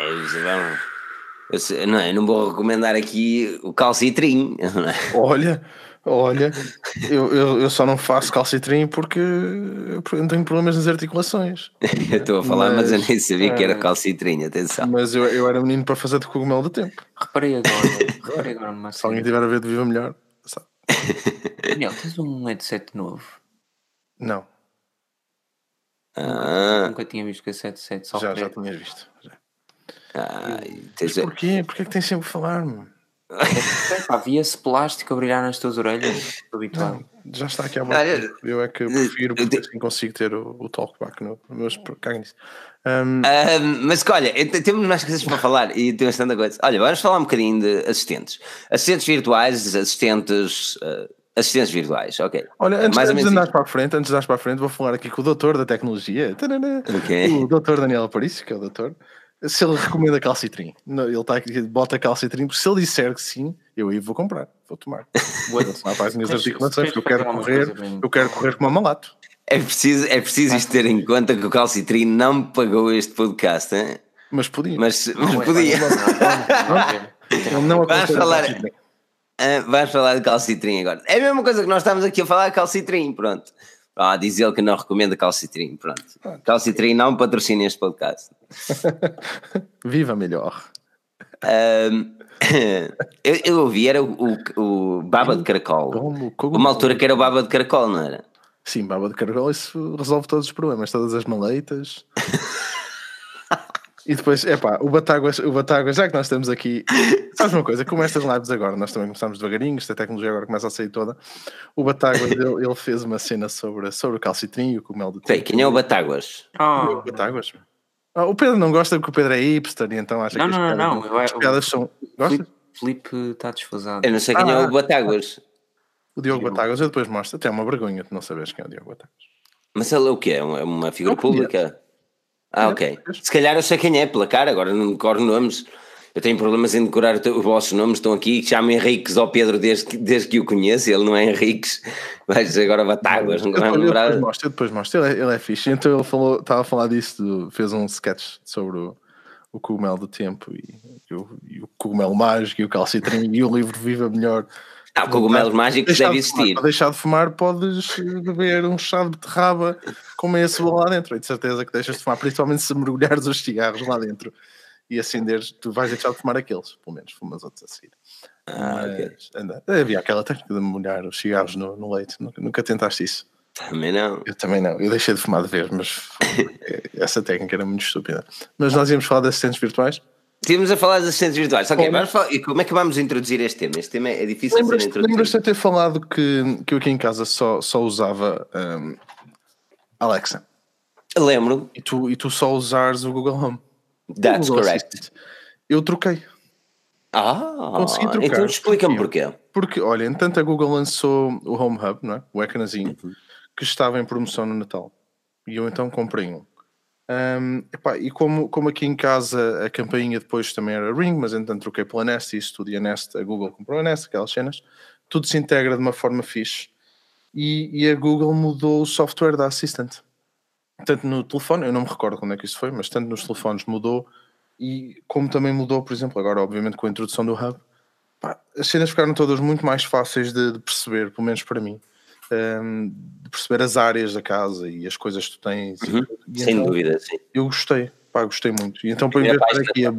Eu, não, é? não vou recomendar aqui o calcitrim. É? Olha, olha, eu, eu, eu, só não faço calcitrim porque eu tenho problemas nas articulações. *laughs* Estou a falar, mas, mas, eu nem sabia é, que era é. calcitrim, atenção. Mas eu, eu era menino para fazer de cogumelo do tempo. Reparei agora, reparei agora numa *laughs* Se alguém tiver a ver de Viva Melhor, sabe. *laughs* Daniel, tens um headset novo? Não. Ah. Nunca tinha visto que esse headset só Já, já tinhas visto. Já. Ai, Mas porquê? Porquê é que tens sempre a falar-me? Havia-se *laughs* plástico a brilhar nas tuas orelhas? Habituado. Já está aqui à volta. Eu é que prefiro porque assim consigo ter o, o talkback no meus caguem um... um, Mas que olha, temos mais coisas para falar e temos tanta coisa. Olha, vamos falar um bocadinho de assistentes. Assistentes virtuais, assistentes. Uh, assistentes virtuais, ok. Olha, antes, mais antes de andar para a frente, antes de andar para a frente, vou falar aqui com o doutor da tecnologia, okay. o doutor Daniel Aparício, que é o doutor se ele recomenda calcitrim. Não, ele está aqui, bota calcitrim, porque se ele disser que sim, eu aí vou comprar, vou tomar. Vou tomar para as minhas articulações, eu quero correr, eu quero correr como uma malato. É preciso, é preciso isto ter em conta que o calcitrim não me pagou este podcast, hein? mas podia. Mas, mas não, podia. Não, não, Vamos falar. Uh, vamos falar de calcitrim agora. É a mesma coisa que nós estamos aqui a falar de calcitrim, pronto. Ah, diz ele que não recomenda calcitrim, pronto. Calcitrim não patrocina este podcast. *laughs* Viva melhor. Um, *coughs* eu, eu ouvi, era o, o, o baba de caracol. Como, como, Uma altura que era o baba de caracol, não era? Sim, baba de caracol, isso resolve todos os problemas, todas as maleitas. *laughs* E depois, é pá, o Batáguas, o Batáguas, já que nós estamos aqui, sabes uma coisa, como estas lives agora, nós também começamos devagarinho, esta tecnologia agora começa a sair toda. O Batáguas, ele, ele, fez uma cena sobre, sobre o calcitrim e o cogumelo de Sei, quem é o Batáguas? Oh. O Batáguas? Oh, o Pedro não gosta porque o Pedro é hipster e então acha não, que não, as, não, não, as piadas são. Gosta? Felipe está desfasado. Eu não sei quem ah, é o Batáguas. O Diogo Batáguas, eu depois mostro, até é uma vergonha de não saberes quem é o Diogo Batáguas. Mas ele é o quê? É uma figura pública? Ah, ok. Se calhar eu sei quem é pela cara, agora não decoro nomes. Eu tenho problemas em decorar os vossos nomes, estão aqui, chamo Henriques ao Pedro desde que, desde que o conheço, ele não é Henriques, *laughs* mas agora Batáguas, não vai lembrar. Depois mostro, depois mostro. Ele, é, ele é fixe. Então ele falou, estava a falar disso, fez um sketch sobre o, o cogumelo do tempo e, e, o, e o cogumelo mágico e o calcitrim e o livro Viva Melhor. Ah, cogumelos mágicos deve existir. Para deixar de fumar, podes beber um chá de beterraba com meia cebola lá dentro. E de certeza que deixas de fumar, principalmente se mergulhares os cigarros lá dentro e acenderes, tu vais deixar de fumar aqueles, pelo menos fumas outros a seguir. Ah, Mas, anda, havia aquela técnica de molhar os cigarros no, no leite, nunca, nunca, tentaste isso? Também não. Eu também não, eu deixei de fumar de vez, mas *laughs* essa técnica era muito estúpida. Mas nós íamos falar de assistentes virtuais? Estivemos a falar dos assistentes virtuais. Ok, vamos falar, e como é que vamos introduzir este tema? Este tema é difícil de ser introduzido. Lembras-te de ter falado que, que eu aqui em casa só, só usava um, Alexa? Lembro. E tu, e tu só usares o Google Home. That's Google correct. Assistant. Eu troquei. Ah, Consegui trocar. então explica-me porquê. Porque, olha, entanto a Google lançou o Home Hub, não é? o ecrãzinho, uhum. que estava em promoção no Natal. E eu então comprei um. Um, epá, e como, como aqui em casa a campainha depois também era Ring, mas entretanto troquei pela Nest e isso tudo, e a Nest, a Google comprou a Nest, aquelas cenas, tudo se integra de uma forma fixe. E, e a Google mudou o software da Assistant. Tanto no telefone, eu não me recordo quando é que isso foi, mas tanto nos telefones mudou, e como também mudou, por exemplo, agora obviamente com a introdução do Hub, as cenas ficaram todas muito mais fáceis de, de perceber, pelo menos para mim um, de perceber as áreas da casa e as coisas que tu tens. Uhum. Sem então, dúvida, sim. Eu gostei, pá, gostei muito. E então, para mim, aqui a...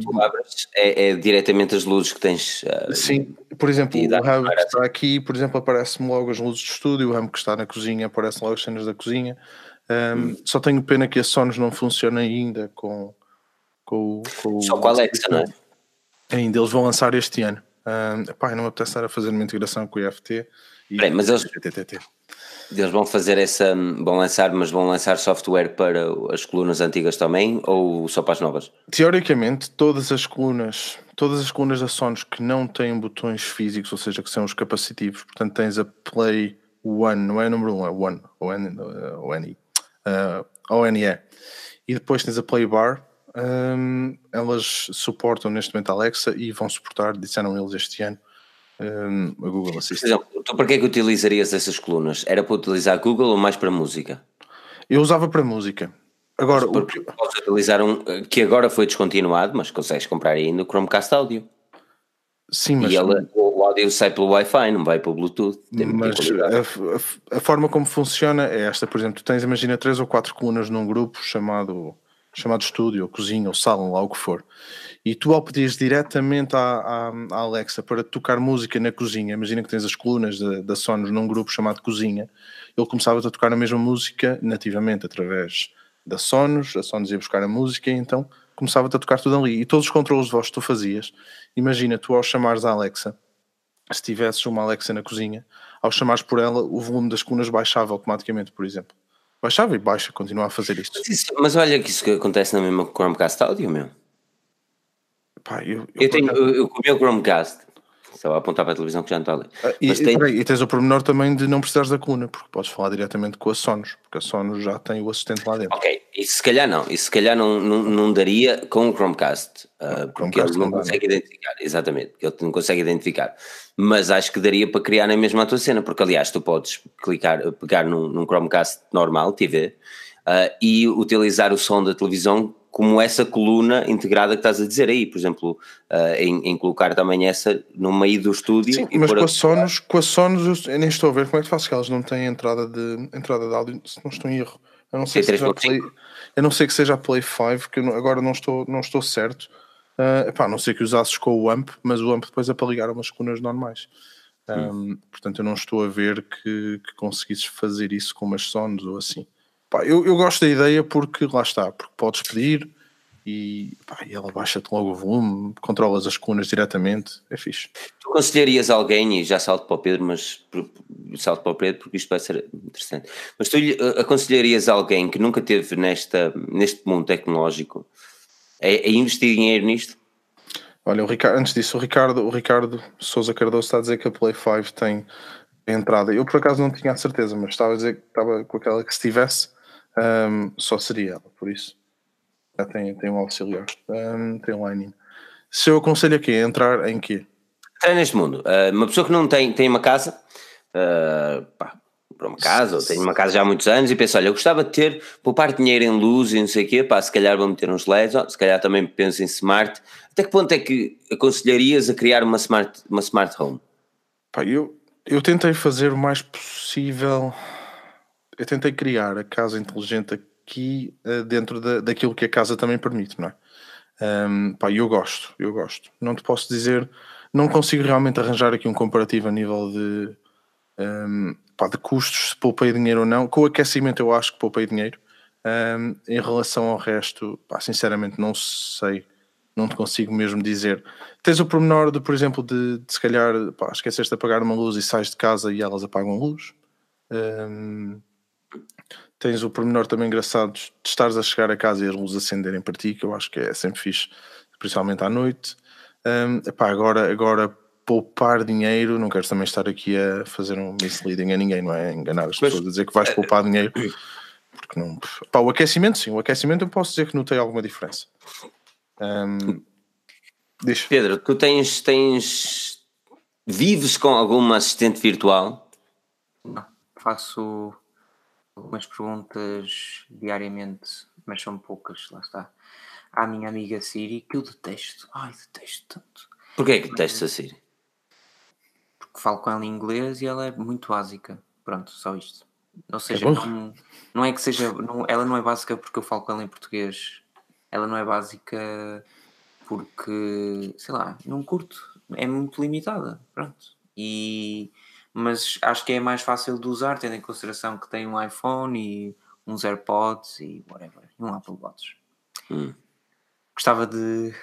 é, é, diretamente as luzes que tens. Uh, sim, por exemplo, o hub que está aqui, por exemplo, aparece-me logo as luzes de estúdio, o hub que está na cozinha, aparece logo as cenas da cozinha. Um, hum. Só tenho pena que a Sonos não funciona ainda com, com, com Só com a Alexa, não é? Ainda eles vão lançar este ano. Um, pá, não me apetece estar a fazer uma integração com o IFT. E Bem, mas eles, eles vão fazer essa, vão lançar, mas vão lançar software para as colunas antigas também ou só para as novas? Teoricamente, todas as colunas, todas as colunas da Sonos que não têm botões físicos, ou seja, que são os capacitivos, portanto tens a Play One, não é número 1, um, é One, O-N, O-N-I, uh, O-N-E. E depois tens a Play Bar, um, elas suportam neste momento a Alexa e vão suportar, disseram eles este ano, um, a Google Assistant. Exemplo, tu para que é que utilizarias essas colunas? Era para utilizar Google ou mais para música? Eu usava para música. Agora, o que... podes utilizar um que agora foi descontinuado, mas consegues comprar ainda o Chromecast Audio. Sim, mas. E ela, o áudio sai pelo Wi-Fi, não vai pelo Bluetooth. mas a, a, a, forma como funciona é esta: por exemplo, tu tens, imagina, três ou quatro colunas num grupo chamado, chamado estúdio, ou cozinha, ou salão, lá o que for. E tu, ao pedires diretamente à, à, à, Alexa para tocar música na cozinha, imagina que tens as colunas da, Sonos num grupo chamado Cozinha, ele começava a tocar a mesma música nativamente através da Sonos, a Sonos ia buscar a música e então começava-te a tocar tudo ali. E todos os controles de voz que tu fazias, imagina tu ao chamares a Alexa, se tivesses uma Alexa na cozinha, ao chamares por ela, o volume das colunas baixava automaticamente, por exemplo. Baixava e baixa, continua a fazer isto. Mas, isso, mas olha que isso que acontece na mesma Chromecast Audio, meu. Pá, eu, eu, eu, tenho, eu, eu comi o Chromecast só a apontar para a televisão que já não está ali. Ah, e, tem... e, tens o pormenor também de não precisares da coluna, porque podes falar diretamente com a Sonos, porque a Sonos já tem o assistente lá dentro. Ok, isso se calhar não, isso se calhar não, não, não daria com o Chromecast, uh, porque Chromecast ele não, não consegue não. identificar, exatamente, porque ele não consegue identificar. Mas acho que daria para criar na mesma a tua cena, porque aliás tu podes clicar, pegar num, num Chromecast normal, TV, uh, ah, e utilizar o som da televisão como essa coluna integrada que estás a dizer aí, por exemplo, uh, em, em, colocar também essa no meio do estúdio. Sim, mas com a, Sonos, com a Sonos eu nem estou a ver como é que faz que elas não têm entrada de, entrada de áudio, se não estou em erro. Eu não sei, se seja Play, eu não sei que seja a Play 5, que agora não estou, não estou certo. Uh, epá, a não sei que usasses com o AMP, mas o AMP depois é para ligar a umas colunas normais. Um, hum. Portanto, eu não estou a ver que, que conseguisses fazer isso com umas Sonos ou assim. Pá, eu, eu gosto da ideia porque lá está, porque podes pedir e, pá, e ela baixa-te logo o volume, controlas as colunas diretamente, é fixe. Tu aconselharias alguém, e já salto para o Pedro, mas salto para o Pedro porque isto vai ser interessante, mas tu aconselharias alguém que nunca teve nesta, neste mundo tecnológico a, a investir dinheiro nisto? Olha, o Ricardo, antes disso, o Ricardo, o Ricardo Souza Cardoso está a dizer que a Play 5 tem entrada. Eu por acaso não tinha a certeza, mas estava a dizer que estava com aquela que se tivesse um, só seria ela, por isso. Já tem, tem um auxiliar, um, tem um line Se eu aconselho aqui, entrar em quê? Entrar neste mundo. Uh, uma pessoa que não tem, tem uma casa, uh, pá, para uma casa, ou tem uma casa já há muitos anos e pensa, olha, eu gostava de ter, poupar dinheiro em luz e não sei o quê, pá, se calhar vou meter uns LEDs, se calhar também penso em smart. Até que ponto é que aconselharias a criar uma smart, uma smart home? Pá, eu, eu tentei fazer o mais possível eu tentei criar a casa inteligente aqui uh, dentro da, daquilo que a casa também permite, não é? Um, pá, eu gosto, eu gosto. Não te posso dizer, não consigo realmente arranjar aqui um comparativo a nível de, um, pá, de custos, se poupei dinheiro ou não. Com o aquecimento eu acho que poupei dinheiro. Um, em relação ao resto, pá, sinceramente não sei, não te consigo mesmo dizer. Tens o pormenor de, por exemplo, de, de se calhar pá, esqueceste de apagar uma luz e sais de casa e elas apagam a luz. Um, Tens o pormenor também engraçado de estares a chegar a casa e as luzes acenderem para ti, que eu acho que é sempre fixe, principalmente à noite. Um, epá, agora, agora poupar dinheiro, não quero também estar aqui a fazer um misleading a ninguém, não é? Enganar as pessoas, a dizer que vais eh, poupar dinheiro. Porque não. Pá, o aquecimento, sim, o aquecimento eu posso dizer que notei alguma diferença. Um, diz. Pedro, tu tens, tens. Vives com alguma assistente virtual? Não, faço algumas perguntas diariamente, mas são poucas, lá está. À minha amiga Siri, que eu detesto. Ai, detesto tanto. Porquê que detestas a Siri? Porque falo com ela em inglês e ela é muito básica. Pronto, só isto. Ou seja, é não, não, é que seja. Não, ela não é básica porque eu falo com ela em português. Ela não é básica porque, sei lá, não curto. É muito limitada. Pronto. E mas acho que é mais fácil de usar, tendo em consideração que tem um iPhone e uns AirPods e whatever, um Apple Watch. Hum. Gostava de.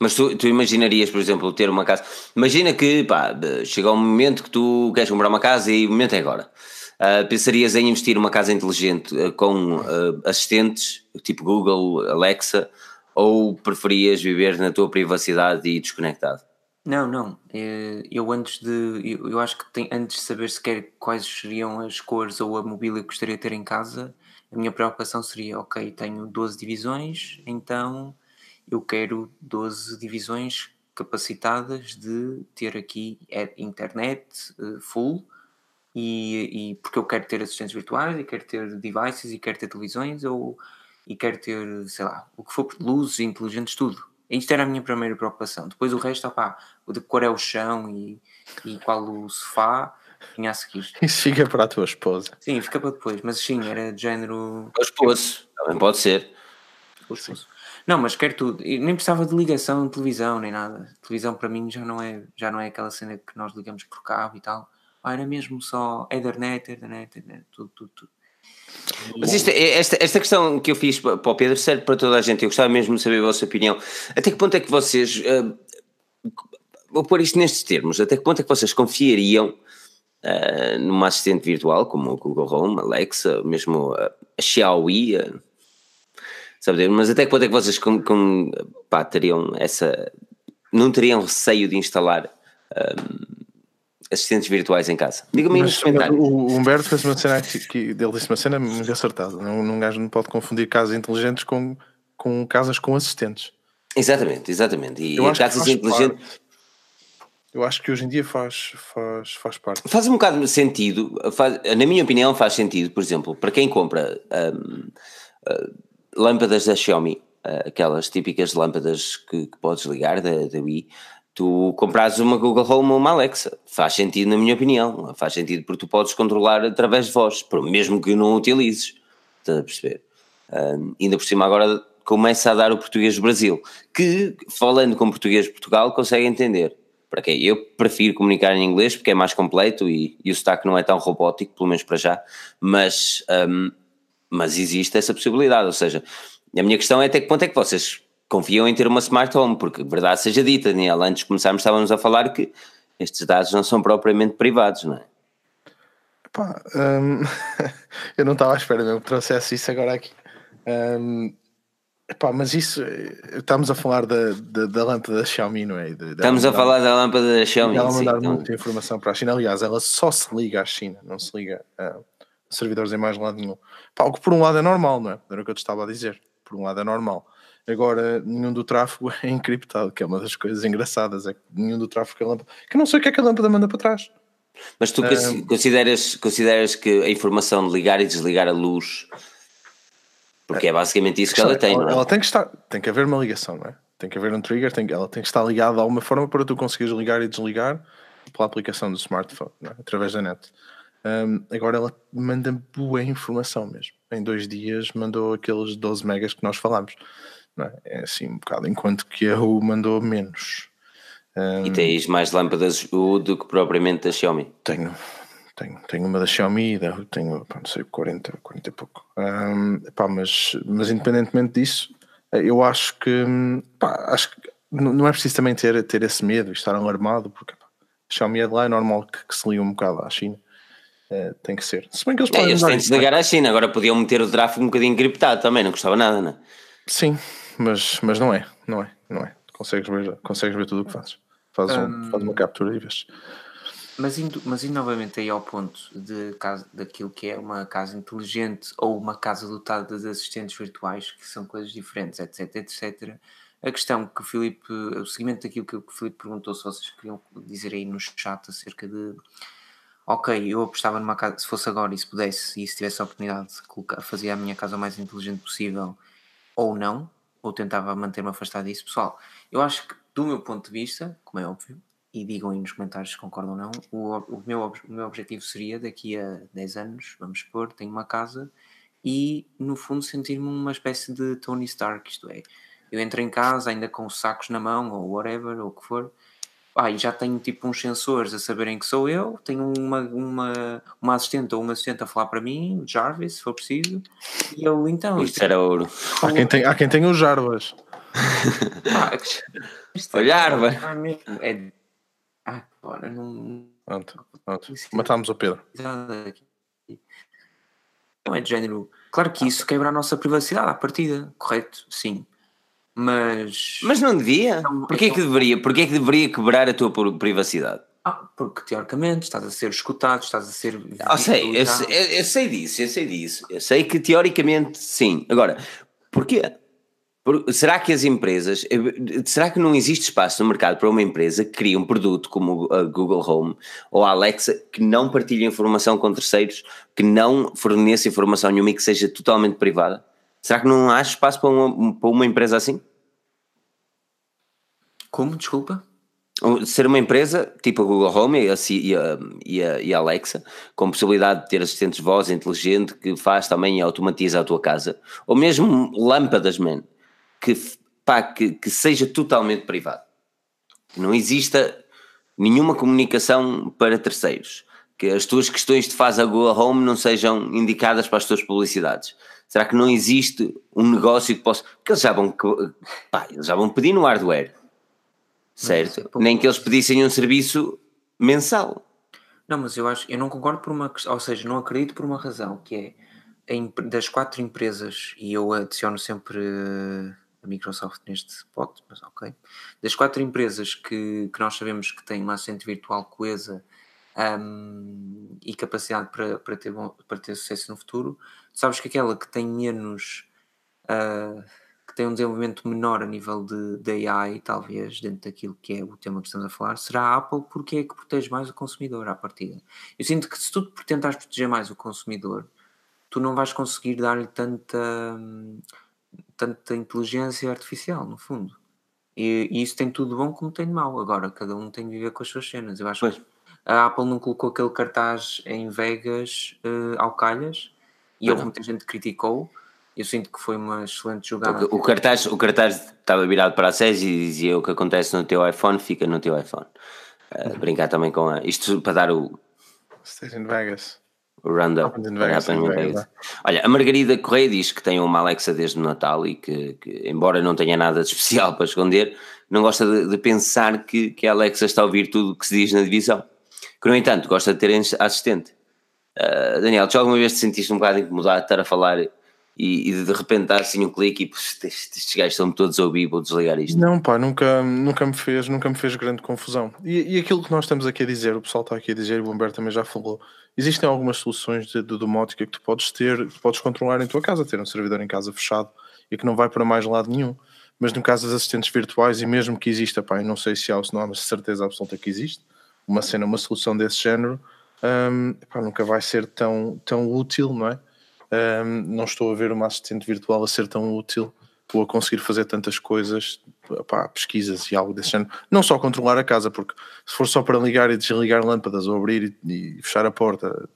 Mas tu, tu, imaginarias, por exemplo, ter uma casa. Imagina que pá, chega um momento que tu queres comprar uma casa e o momento é agora. Uh, pensarias em investir numa casa inteligente uh, com uh, assistentes, tipo Google, Alexa, ou preferias viver na tua privacidade e desconectado? Não, não. Eh, Eu antes de. Eu, acho que tem, antes de saber sequer quais seriam as cores ou a mobília que gostaria de ter em casa, a minha preocupação seria: ok, tenho 12 divisões, então eu quero 12 divisões capacitadas de ter aqui eh, internet eh, full e, e porque eu quero ter assistentes virtuais e quero ter devices e quero ter televisões ou, e quero ter, sei lá, o que for, luzes inteligentes, tudo. Isto era a minha primeira preocupação. Depois o resto, opá, o de cor é o chão e, e qual o sofá, tinha a seguir. *laughs* Isso fica para a tua esposa. Sim, fica para depois, mas sim, era de género. O esposo, também pode ser. Não, mas quero tudo. E nem precisava de ligação de televisão nem nada. televisão para mim já não é, já não é aquela cena que nós ligamos por cabo e tal. Ah, era mesmo só Ethernet, Ethernet, Ethernet, tudo, tudo, tudo. Mas isto, é- esta, esta questão que eu fiz para o Pedro serve para toda a gente. Eu gostava mesmo de saber a vossa opinião. Até que ponto é que vocês. ah, vou pôr isto nestes termos. Até que ponto é que vocês confiariam ah, numa assistente virtual como o Google Home, Alexa, mesmo a, a Xiaomi? ah, sabe, mas até que ponto é que vocês com, com, pá, teriam essa. Não teriam receio de instalar ah, assistentes virtuais em casa? Diga-me aí nos comentários. o Humberto fez uma cena aqui, que ele disse uma cena muito acertada. Um gajo não pode confundir casas inteligentes com, com casas com assistentes. Exatamente, exatamente. E Eu acho que casas inteligentes. Eu acho que hoje em dia faz, faz, faz parte. Faz um bocado de sentido, faz- na minha opinião, faz sentido, por exemplo, para quem compra hum, ah, lâmpadas da Xiaomi, ah, aquelas típicas lâmpadas que, que podes ligar da, da Wii, tu compras uma Google Home ou uma Alexa. Faz sentido, na minha opinião. Faz sentido porque tu podes controlar através de voz, mesmo que não utilizes. Estás a perceber? Hum, ainda por cima, agora começa a dar o português do Brasil, que, falando com português de Portugal, consegue entender. Para quem? Eu prefiro comunicar em inglês porque é mais completo e, e o sotaque não é tão robótico, pelo menos para já, mas, hum, mas existe essa possibilidade. Ou seja, a minha questão é até que ponto é que vocês confiam em ter uma smart home, porque verdade seja dita, Daniel, antes de começarmos estávamos a falar que estes dados não são propriamente privados, não é? Pá, hum, *laughs* eu não estava à espera mesmo que trouxesse isso agora aqui. Hum, epá, mas isso, estamos a falar da, da, da lâmpada da Xiaomi, não é? De- Estamos a falar da lâmpada da Xiaomi. Ela sim, mandar então- muita informação para a China. Aliás, ela só se liga à China, não se liga a servidores em mais lado nenhum. Pá, o que por um lado é normal, não é? Era o que eu te estava a dizer. Por um lado é normal. Agora, nenhum do tráfego *laughs* é encriptado, que é uma das coisas engraçadas. É que nenhum do tráfego que a lâmpada. Que eu não sei o que é que a lâmpada manda para trás. Mas tu consi- consideras, consideras que a informação de ligar e desligar a luz, porque é basicamente isso que ela tem, não é? ela tem que estar, tem que haver uma ligação, não é? Tem que haver um trigger, tem, ela tem que estar ligada de alguma forma para tu conseguires ligar e desligar pela aplicação do smartphone, é? através da net. Hum, agora ela manda boa informação mesmo. Em dois dias mandou aqueles 12 megas que nós falámos. É? é assim um bocado, enquanto que a Ru mandou menos. Hum, E tens mais lâmpadas U do que propriamente da Xiaomi. tenho, tenho, tenho uma da Xiaomi, da, tenho, pá, não sei, 40, 40 e pouco. Ahm, pá, mas, mas independentemente disso, eu acho que, pá, acho que não é preciso também ter, ter esse medo e estar alarmado, porque pá, a Xiaomi é de lá, é normal que, que se ligue um bocado à China. Eh, tem que ser. Se bem que eles É, podem eles têm de desligar à China, agora podiam meter o tráfego um bocadinho encriptado também, não custava nada, não é? Sim, mas, mas não é, não é, não é. Consegues ver, consegues ver tudo o que fazes. Fazes, um, fazes uma captura e vês. Mas indo, mas indo novamente aí ao ponto de casa, daquilo que é uma casa inteligente ou uma casa dotada de assistentes virtuais, que são coisas diferentes, etc, etc. A questão que o Filipe, o seguimento daquilo que o Filipe perguntou, se vocês queriam dizer aí no chat acerca de ok, eu apostava numa casa, se fosse agora e se pudesse e se tivesse a oportunidade de colocar, fazia a minha casa o mais inteligente possível ou não, ou tentava manter-me afastado disso, pessoal. Eu acho que, do meu ponto de vista, como é óbvio, e digam aí nos comentários se concordam ou não, o, o, meu, o meu objetivo seria daqui a 10 anos, vamos supor, tenho uma casa e no fundo sentir-me uma espécie de Tony Stark, isto é, eu entro em casa ainda com os sacos na mão ou whatever, ou o que for, ah, e já tenho tipo uns sensores a saberem que sou eu, tenho uma, uma, uma assistente ou uma assistente a falar para mim, o Jarvis, se for preciso, e eu então. Isto era ouro. Há quem, tem, há quem tenha os Jarbas. Ah, isto é- *laughs* Olhar, vai. Ah, mesmo, é. Ah, bora, não. Pronto, pronto. Matámos o Pedro. Não é de género. Claro que isso quebra a nossa privacidade à partida, correto? Sim. Mas. Mas não devia. Então- Porquê é que deveria? Porquê é que deveria quebrar a tua pri- privacidade? Ah, porque teoricamente estás a ser escutado, estás a ser. Ah, sei, eu, eu- eu sei disso, eu sei disso. Eu sei que teoricamente sim. Agora, porquê? Por- será que as empresas. eh, Será que não existe espaço no mercado para uma empresa que crie um produto como a Google Home ou a Alexa que não partilhe informação com terceiros, que não forneça informação nenhuma e que seja totalmente privada? Será que não há espaço para uma, para uma empresa assim? Como? Desculpa? Ser uma empresa tipo a Google Home e a, e a, e a- Alexa, com possibilidade de ter assistentes de voz inteligente que faz também e automatiza a tua casa, ou mesmo lâmpadas, man, que, pá, que, que seja totalmente privado. Que não exista nenhuma comunicação para terceiros. Que as tuas questões de faz a Google Home não sejam indicadas para as tuas publicidades. Será que não existe um negócio que possa. Porque eles já vão, pá, eles já vão pedir no hardware. Certo? é pouco. Nem que eles pedissem um serviço mensal. Não, mas eu acho, eu não concordo por uma questão, ou seja, não acredito por uma razão, que é empre- das quatro empresas, e eu adiciono sempre eh, a Microsoft neste pote, mas ok. Das quatro empresas que, que nós sabemos que têm uma assistente virtual coesa ahm, e capacidade para, para, ter bom- para ter sucesso no futuro, sabes que aquela que tem menos que tem um desenvolvimento menor a nível de, de AI, talvez, dentro daquilo que é o tema que estamos a falar, será a Apple, porque é que protege mais o consumidor à partida. Eu sinto que se tu tentares proteger mais o consumidor, tu não vais conseguir dar-lhe tanta, tanta inteligência artificial, no fundo. E, e isso tem tudo bom como tem de mau. Agora, cada um tem de viver com as suas cenas. Eu acho Pois. que a Apple não colocou aquele cartaz em Vegas eh, ao calhas e houve muita gente criticou. Eu sinto que foi uma excelente jogada. O cartaz, o cartaz estava virado para a SES e dizia o que acontece no teu iPhone fica no teu iPhone. Ah, *laughs* brincar também com a. Isto para dar o, Stays in Vegas. o roundup. In Vegas, in Vegas, Vegas. Olha, a Margarida Correia diz que tem uma Alexa desde o Natal e que, que, embora não tenha nada de *laughs* especial para esconder, não gosta de, de pensar que, que a Alexa está a ouvir tudo o que se diz na divisão. Que, no entanto, gosta de ter assistente. Ah, Daniel, tu alguma vez te sentiste um bocado incomodado de estar a falar e, e de repente dar assim um clique e "Pô, estes, gajos estão todos a ouvir, vou desligar isto. Não, pá, nunca, nunca, me fez, nunca me fez grande confusão. E, e aquilo que nós estamos aqui a dizer, o pessoal está aqui a dizer, e o Humberto também já falou, existem algumas soluções de, de domótica que tu podes ter, que podes controlar em tua casa, ter um servidor em casa fechado e que não vai para mais lado nenhum. Mas no caso das assistentes virtuais, e mesmo que exista, pá, eu não sei se há ou se não há, mas certeza absoluta que existe, uma cena, uma solução desse género, hum, pá, nunca vai ser tão, tão útil, não é? Hum, não estou a ver uma assistente virtual a ser tão útil ou a conseguir fazer tantas coisas, pá, pesquisas e algo desse género. Não só controlar a casa, porque se for só para ligar e desligar lâmpadas ou abrir e, e fechar a porta,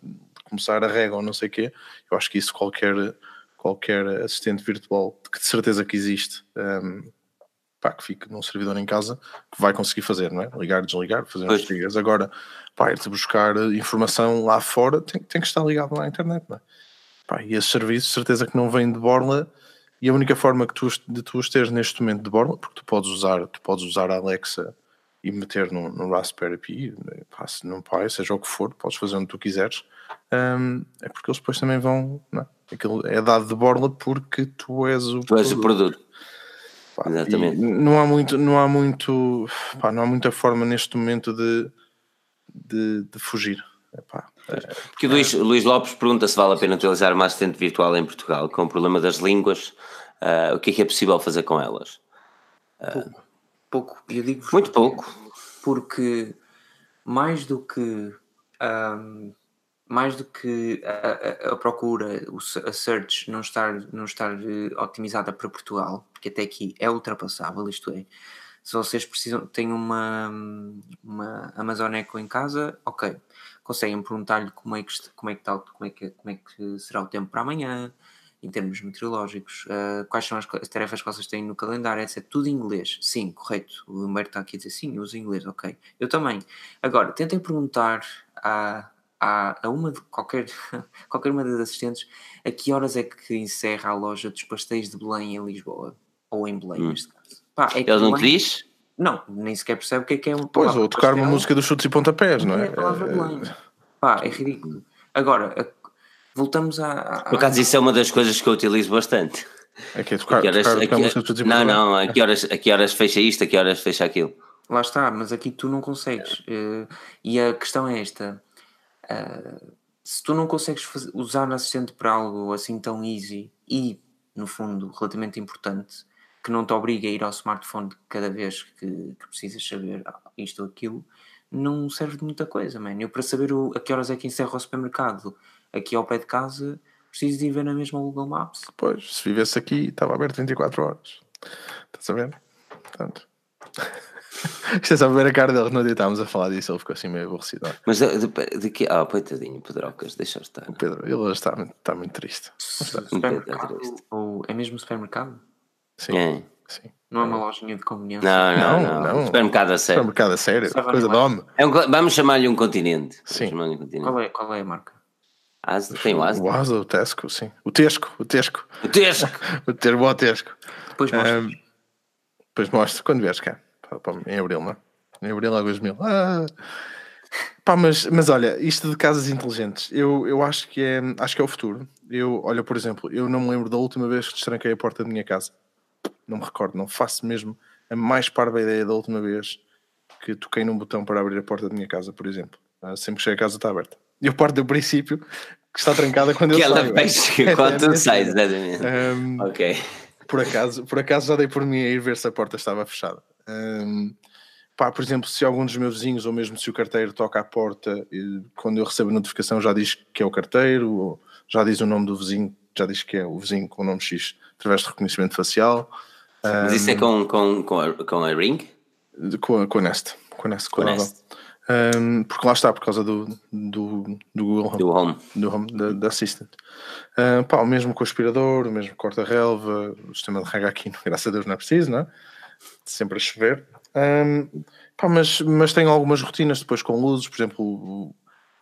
começar a rega ou não sei o quê, eu acho que isso qualquer, qualquer assistente virtual, que de certeza que existe, hum, pá, que fique num servidor em casa, que vai conseguir fazer, não é? Ligar, desligar, fazer Pois. triggers. Agora, pá, ir-te buscar informação lá fora, tem, tem que estar ligado lá à internet, não é? Pá, e esse serviço, certeza que não vem de borla, e a única forma que tu, de tu os teres neste momento de borla, porque tu podes usar, tu podes usar a Alexa e meter no, no Raspberry Pi, né, pá, se num Pi, seja o que for, podes fazer onde tu quiseres, hum, é porque eles depois também vão, não é? Aquilo é dado de borla porque tu és o Tu és o produto. Pá, Exatamente. Não há muito, não há muito, pá, não há muita forma neste momento de, de, de fugir. Epá, Porque o Luís, o Luís Lopes pergunta se vale a pena utilizar uma assistente virtual em Portugal com o problema das línguas. ah, o que é que é possível fazer com elas? Pouco, eu digo Muito pouco. porque mais do que ahm, mais do que a, a- a procura, a search não estar, não estar eh, otimizada para Portugal, porque até aqui é ultrapassável, isto é, se vocês precisam, têm uma, uma Amazon Echo em casa, ok, conseguem perguntar-lhe como é que como é que está, como é que, como é que será o tempo para amanhã, em termos meteorológicos, ah, quais são as, as tarefas que vocês têm no calendário, etc. Tudo em inglês. Sim, correto. O Humberto está aqui a dizer sim, eu uso inglês, ok. Eu também. Agora, tentem perguntar a, a, a uma de qualquer, *laughs* qualquer uma das assistentes a que horas é que encerra a loja dos pastéis de Belém em Lisboa. Ou em Belém, Hum. neste caso. Pá, é Ele não te diz? Não, nem sequer percebe o que é que é uma Pois, ou tocar uma música dos chutes e pontapés, não é? É a palavra Belém. Pá, é ridículo. Agora, a- voltamos a. a- Por acaso, isso é uma das coisas que eu utilizo bastante. É que é tocar, que horas, tocar, a tocar que- música todos os não, não, a que, horas, a que horas fecha isto, a que horas fecha aquilo? Lá está, mas aqui tu não consegues. Eh, e a questão é esta: eh, se tu não consegues usar o assistente para algo assim tão easy e, no fundo, relativamente importante, que não te obriga a ir ao smartphone cada vez que, que precisas saber isto ou aquilo, não serve de muita coisa, man. Eu, para saber o, a que horas é que encerra o supermercado aqui ao pé de casa, preciso de ir ver na mesma Google Maps. Pois, se vivesse aqui, estava aberto 24 horas. Estás a ver? Portanto. *laughs* Isto é só ver a cara dele. Dia estávamos a falar disso, ele ficou assim meio aborrecido. Olha, Mas de, de, de que. Ah, coitadinho, Pedrocas, deixa estar. O Pedro, ele hoje está, está muito triste. Supermercado, ou é mesmo supermercado? Sim, É. sim. Não é uma lojinha de conveniência? Não, não, Não, não. não. Supermercado a sério. Supermercado a sério, coisa de homem. É um vamos chamar-lhe um continente. Vamos Sim. chamar-lhe um continente. Qual é, qual é a marca? Asda, tem o Asda. O Asa, o Tesco, sim. O Tesco, o Tesco. O Tesco. *laughs* O termo o Tesco. Depois mostra. Ahm, Depois mostro quando vieres cá. Em abril, não é? Em abril há 2000. Ah. Pá, mas, mas olha, isto de casas inteligentes, eu, eu acho, que é, acho que é o futuro. Eu, olha, por exemplo, eu não me lembro da última vez que destranquei a porta da minha casa. Não me recordo, não faço mesmo a mais parva ideia da última vez que toquei num botão para abrir a porta da minha casa, por exemplo. Ah, sempre que chego a casa está aberta. E eu parto do princípio que está trancada quando eu Que ela saio. fecha quando tu sais, exatamente. Ahm, Ok. por acaso, por acaso já dei por mim a ir ver se a porta estava fechada. Hum, pá, por exemplo, se algum dos meus vizinhos ou mesmo se o carteiro toca à porta, e quando eu recebo a notificação já diz que é o carteiro, ou já diz o nome do vizinho, já diz que é o vizinho com o nome X através de reconhecimento facial. Mas isso é com, com, com, a, com a Ring? Com, a- com a Nest. Com a Nest, com Com a. Nest. Hum, porque lá está, por causa do, do, do Google Home Do Home. do Home da, da Assistant. Ah, pá, o mesmo com o aspirador, o mesmo corta-relva, o sistema de rega aqui, *laughs* graças a Deus não é preciso, não é? Sempre a chover. Ahm, pá, mas, mas tenho algumas rotinas depois com luzes, por exemplo,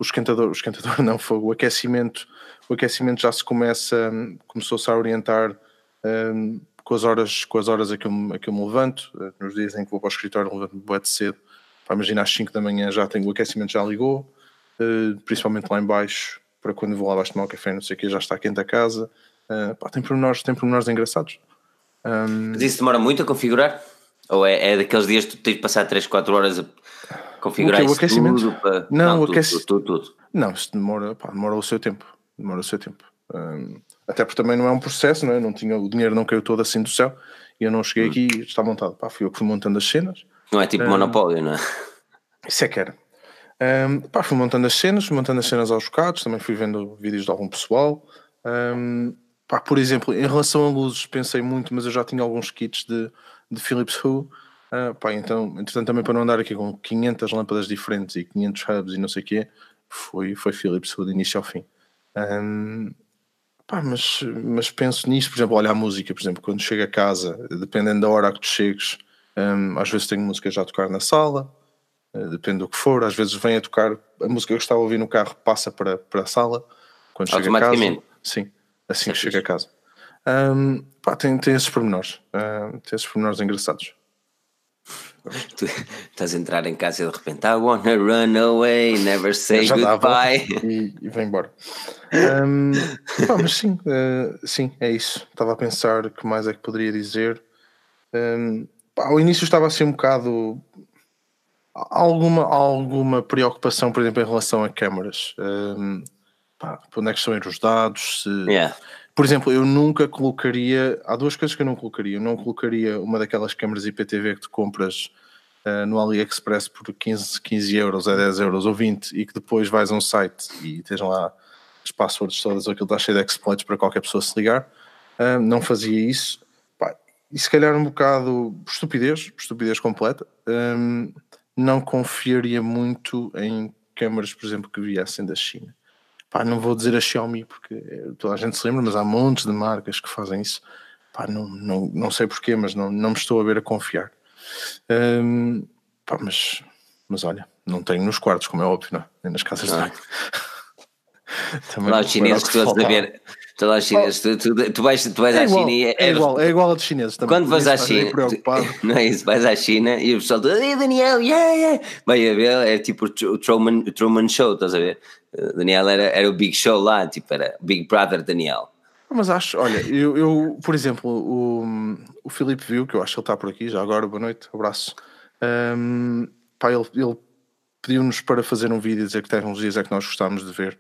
o, esquentador, o esquentador *laughs* não, foi o aquecimento, o aquecimento já se começa, hum, começou-se a orientar hum, com as horas, com as horas a que eu, a que eu me levanto, eh, nos dias em que vou para o escritório levanto-me bué de cedo, Pá, imagina às 5 da manhã já tenho o aquecimento já ligou, eh, principalmente lá em baixo, para quando vou lá abaixo tomar o café, não sei o que, já está quente a casa. Eh, pá, tem pormenores, tem pormenores engraçados. Ahm, Mas isso demora muito a configurar? Ou é, é daqueles dias que tu tens de passar 3, 4 horas a configurar O? O aquecimento? tudo? Para... Não, o tudo, aquece- tudo, tudo, tudo. Não, isso demora, pá, demora o seu tempo. Demora o seu tempo. Hum, até porque também não é um processo, não é? Não tinha, o dinheiro não caiu todo assim do céu e eu não cheguei aqui e está montado. Pá, fui eu que fui montando as cenas. Não é tipo monopólio, não é? Isso é que era. Hum, pá, fui montando as cenas, fui montando as cenas aos bocados, também fui vendo vídeos de algum pessoal. Hum, pá, por exemplo, em relação a luzes, pensei muito, mas eu já tinha alguns kits de, de Philips Hue. Ah, pá, então, entretanto, também para não andar aqui com 500 lâmpadas diferentes e 500 hubs e não sei o quê, foi, foi Philips de início ao fim. Hum, pá, mas, mas penso nisso, por exemplo, olha a música, por exemplo, quando chego a casa, dependendo da hora que tu chegues, hum, às vezes tenho música já a tocar na sala, eh, depende do que for, às vezes vem a tocar a música que eu estava a ouvir no carro passa para, para a sala quando chega a casa. Sim, assim que chega a casa. Hum, pá, tem, tem esses pormenores, hum, tem esses pormenores engraçados. *laughs* Tu estás a entrar em casa e de repente I wanna run away, never say Já goodbye. *laughs* e, e vem embora. *laughs* Pá, mas sim, eh, sim, é isso. Estava a pensar que mais é que poderia dizer. Hum, pá, ao início estava assim um bocado alguma, alguma preocupação, por exemplo, em relação a câmaras. Hum, pá, onde é que estão a ir os dados? Se, Yeah. Por exemplo, eu nunca colocaria. Há duas coisas que eu não colocaria. Eu não colocaria uma daquelas câmaras IPTV que tu compras ah, no AliExpress por 15, 15 euros, a 10 euros ou 20 e que depois vais a um site e tens lá as passwords todas, aquilo está cheio de exploits para qualquer pessoa se ligar. Ah, não fazia isso. Pá, e se calhar um bocado estupidez, estupidez completa. hum, não confiaria muito em câmaras, por exemplo, que viessem da China. Pá, não vou dizer a Xiaomi porque eh, toda a gente se lembra, mas há montes de marcas que fazem isso. Pá, não, não, não sei porquê, mas não, não me estou a ver a confiar. Hum, pá, mas, mas olha, não tenho nos quartos, como é óbvio, não? é? nem nas casas de Ah. banho. *laughs* Também Lá não os chineses todos a ver. Tu, lá os chineses, tu, tu, tu vais, tu vais É à igual, China e é, igual, é igual a dos chineses também. Quando vais à China, *laughs* não é isso? Vais à China e o pessoal todo, "Ei, Daniel, yeah, yeah. vai a ver, é tipo o Tr- o Truman, o Truman Show, estás a ver? Daniel era, era o Big Show lá, tipo, era Big Brother Daniel. Mas acho, olha, eu, eu por exemplo, o, o Filipe viu, que eu acho que ele está por aqui já agora, boa noite, abraço. Um, pá, ele, ele pediu-nos para fazer um vídeo e dizer que tecnologias é que nós gostávamos de ver.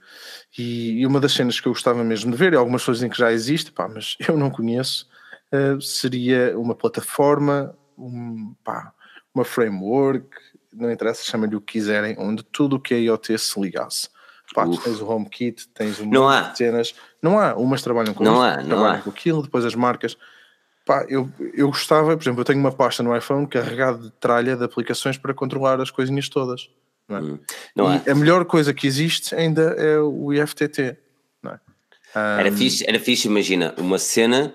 E, uma das cenas que eu gostava mesmo de ver, e algumas coisas em que já existe, pá, mas *laughs* eu não conheço, uh, seria uma plataforma, um, pá, uma framework, não interessa, chamem-lhe o que quiserem, onde tudo o que é IoT se ligasse. Pá, tu tens o HomeKit, tens um não há. cenas. Não há, umas trabalham com não há, não trabalham há. com aquilo, depois as marcas. Pá, eu, eu gostava, por exemplo, eu tenho uma pasta no iPhone carregada de tralha de aplicações para controlar as coisinhas todas. Não, é? Hum, não e a melhor coisa que existe ainda é o IFTT. Não é? Era, Um, fixe, era fixe, imagina, uma cena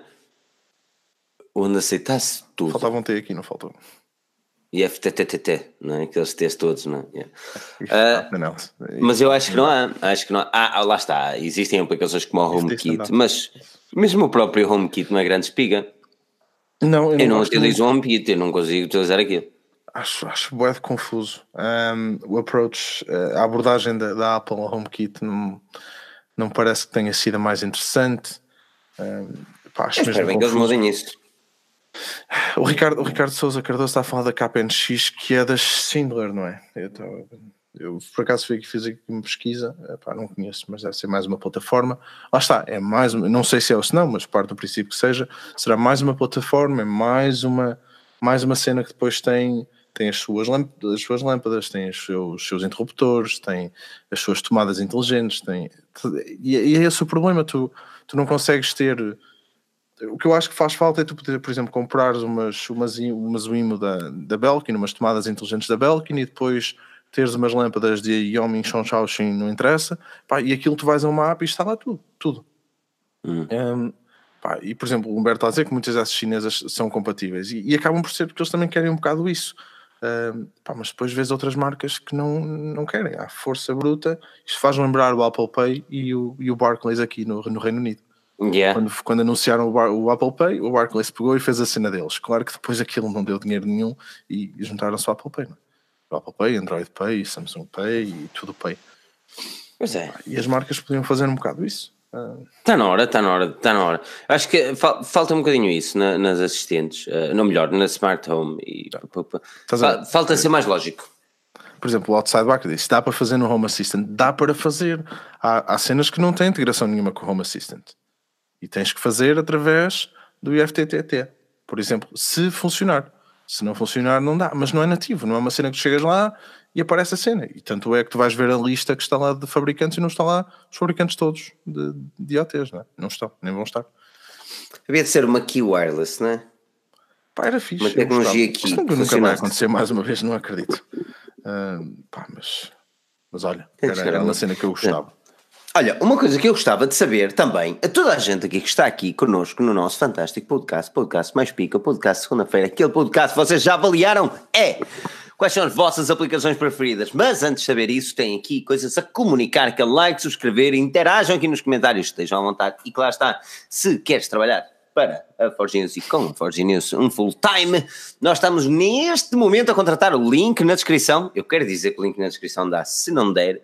onde aceitasse tudo. Faltava um T aqui, não faltou. E FTTTT, não é? Aqueles T's todos, não é? Yeah. Ah, não, Mas eu acho que não há, acho que não há. Ah, lá está, existem aplicações como o HomeKit, mas mesmo o próprio HomeKit não é grande espiga. não, eu Eu não, não utilizo o HomeKit, eu não consigo utilizar aquilo. Acho, acho bué de confuso. Um, o approach, eh, a abordagem da, da Apple ao HomeKit não, não parece que tenha sido a mais interessante. Um, pá, acho mesmo bem que eles confuso. mudem isso. O Ricardo, o Ricardo Souza Cardoso está a falar da KPNX, que é da Schindler, não é? Eu, tô- eu, por acaso fui aqui, fiz aqui uma pesquisa, epá, não conheço, mas deve ser mais uma plataforma. Lá está, é mais uma, não sei se é ou se não, mas parte do princípio que seja, será mais uma plataforma, é mais uma, mais uma cena que depois tem, tem as, suas lâmpadas, as suas lâmpadas, tem os seus, os seus interruptores, tem as suas tomadas inteligentes, tem, e, e é esse o problema, tu, tu não consegues ter o que eu acho que faz falta é tu poder, por exemplo, comprar umas, umas, umas Wimo da, da Belkin, umas tomadas inteligentes da Belkin e depois teres umas lâmpadas de Yomin Shaoxin, não interessa, pá, e aquilo tu vais a uma app e está lá tudo, tudo. Hum. Um, pá, e por exemplo, o Humberto está a dizer que muitas dessas chinesas são compatíveis e, e acabam por ser porque eles também querem um bocado isso. Um, pá, mas depois vês outras marcas que não, não querem, há força bruta. Isto faz lembrar o Apple Pay e o, e o Barclays aqui no, no Reino Unido Yeah. quando, quando anunciaram o, Bar- o Apple Pay, o Barclays pegou e fez a cena deles. Claro que depois aquilo não deu dinheiro nenhum e juntaram-se ao Apple Pay. É? O Apple Pay, Android Pay, Samsung Pay e tudo Pay. Pois é. E as marcas podiam fazer um bocado isso. Está na hora, está na hora, está na hora. Acho que fal- falta um bocadinho isso na- nas assistentes, eh, não melhor, na Smart Home. E, pá, pá, Estás a fa- ver? falta ser mais lógico. por exemplo, o Outside Back disse: dá para fazer no Home Assistant? Dá para fazer. Há, há cenas que não têm integração nenhuma com o Home Assistant. E tens que fazer através do IFTTT. Por exemplo, se funcionar. Se não funcionar, não dá. Mas não é nativo, não é uma cena que chegas lá e aparece a cena. E tanto é que tu vais ver a lista que está lá de fabricantes e não está lá os fabricantes todos de, de IoTs, não é? Não estão, nem vão estar. Havia de ser uma Key Wireless, não é? Pá, era fixe. Uma tecnologia Mas nunca, vai acontecer mais uma vez, não acredito. Ah, pá, mas, mas olha, era, uma cena que eu gostava. Olha, uma coisa que eu gostava de saber também, a toda a gente aqui que está aqui connosco no nosso fantástico podcast, podcast mais pica, podcast segunda-feira, aquele podcast que vocês já avaliaram é quais são as vossas aplicações preferidas. Mas antes de saber isso, tem aqui coisas a comunicar, que é like, subscrever, interajam aqui nos comentários, estejam à vontade. E lá está, se queres trabalhar para a Forge News e com a Forge News um full time, nós estamos neste momento a contratar o link na descrição. Eu quero dizer que o link na descrição dá, se não der.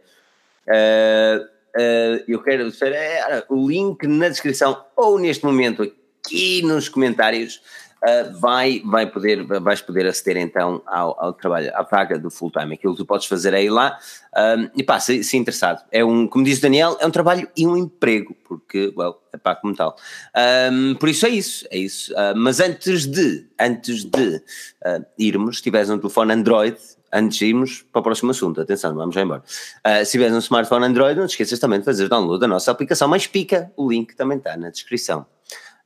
Uh, uh, eu quero dizer, é, o link na descrição ou neste momento aqui nos comentários uh, vai, vai poder, vais poder aceder então ao, ao trabalho, à vaga do full time. Aquilo que tu podes fazer ir lá um, e pá, se, se interessado. É um, como diz o Daniel, é um trabalho e um emprego, porque, well, é pá, como tal. Um, por isso é isso, é isso. Uh, mas antes de, antes de uh, irmos, se tiveres um telefone Android, antes de irmos para o próximo assunto, atenção, vamos já embora. Uh, se tiveres um smartphone Android, não te esqueças também de fazer download da nossa aplicação mais pica, o link também está na descrição.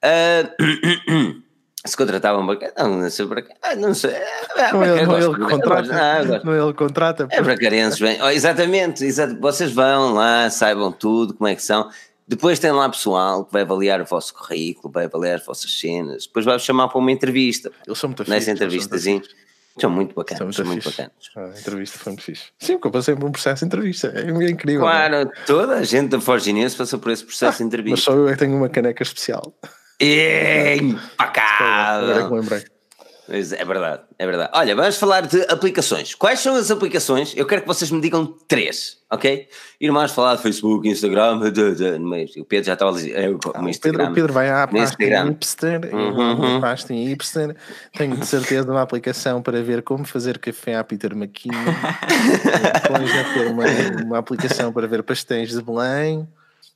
Uh, *clears throat* se contratavam para cá, não, não sei para cá, ah, não sei. É, Não, é, cá, não é ele de- contrata. Ah. Não é ele que contrata. É para carenses, bem. Oh, exatamente, exato. vocês vão lá, saibam tudo, como é que são. Depois tem lá pessoal que vai avaliar o vosso currículo, vai avaliar as vossas cenas. Depois vai-vos chamar para uma entrevista. Eles são muito Nessa eles são entrevistazinha. muito fixes. São muito São bacanas, muito, são muito fixe. bacanas. Ah, a entrevista foi muito fixe. Sim, porque eu passei por um processo de entrevista. É incrível. é? Claro, toda a gente da Forge News passou por esse processo de Mas entrevista. só eu é que tenho uma caneca especial. É lembrei. Pois é verdade, é verdade. Olha, vamos falar de aplicações. Quais são as aplicações? Eu quero que vocês me digam três, ok? E vamos falar de Facebook, Instagram, *laughs* de, de, mas o Pedro já estava a dizer. É, o, Ah, o. Pedro, o Pedro vai à em Instagram. hipster, Uhum, uhum. em hipster, tenho de certeza uma aplicação para ver como fazer café à Peter McKinnon, *laughs* depois já ter uma, uma aplicação para ver pastéis de Belém.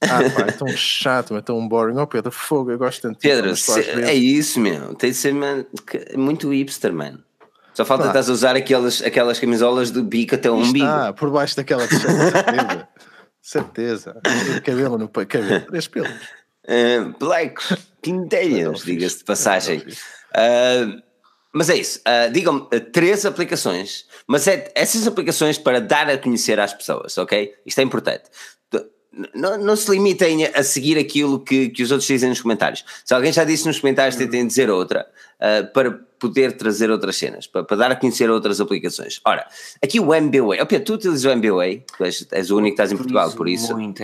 Ah, pá, é tão chato, é tão boring. Oh, Pedro, fogo, eu gosto tanto Pedro, se- é isso, meu. Tem de ser man, muito hipster, mano. Só falta estás a usar aquelas, aquelas camisolas de bico até o umbigo. está, por baixo daquela certeza. *laughs* certeza. Cabelo no cabelo, três pelos. Uh, Black Pintelhas, diga-se de passagem. Uh, mas é isso. Uh, Digam-me uh, três aplicações, mas é essas aplicações para dar a conhecer às pessoas, ok? Isto é importante. Não, não se limitem a seguir aquilo que, que os outros dizem nos comentários. Se alguém já disse nos comentários, tentem dizer outra uh, para poder trazer outras cenas, para, para dar a conhecer outras aplicações. Ora, aqui o MBWay. Oh, Pedro, tu utilizas o MBWay, tu és, és o único que estás em Portugal, por isso. Muito.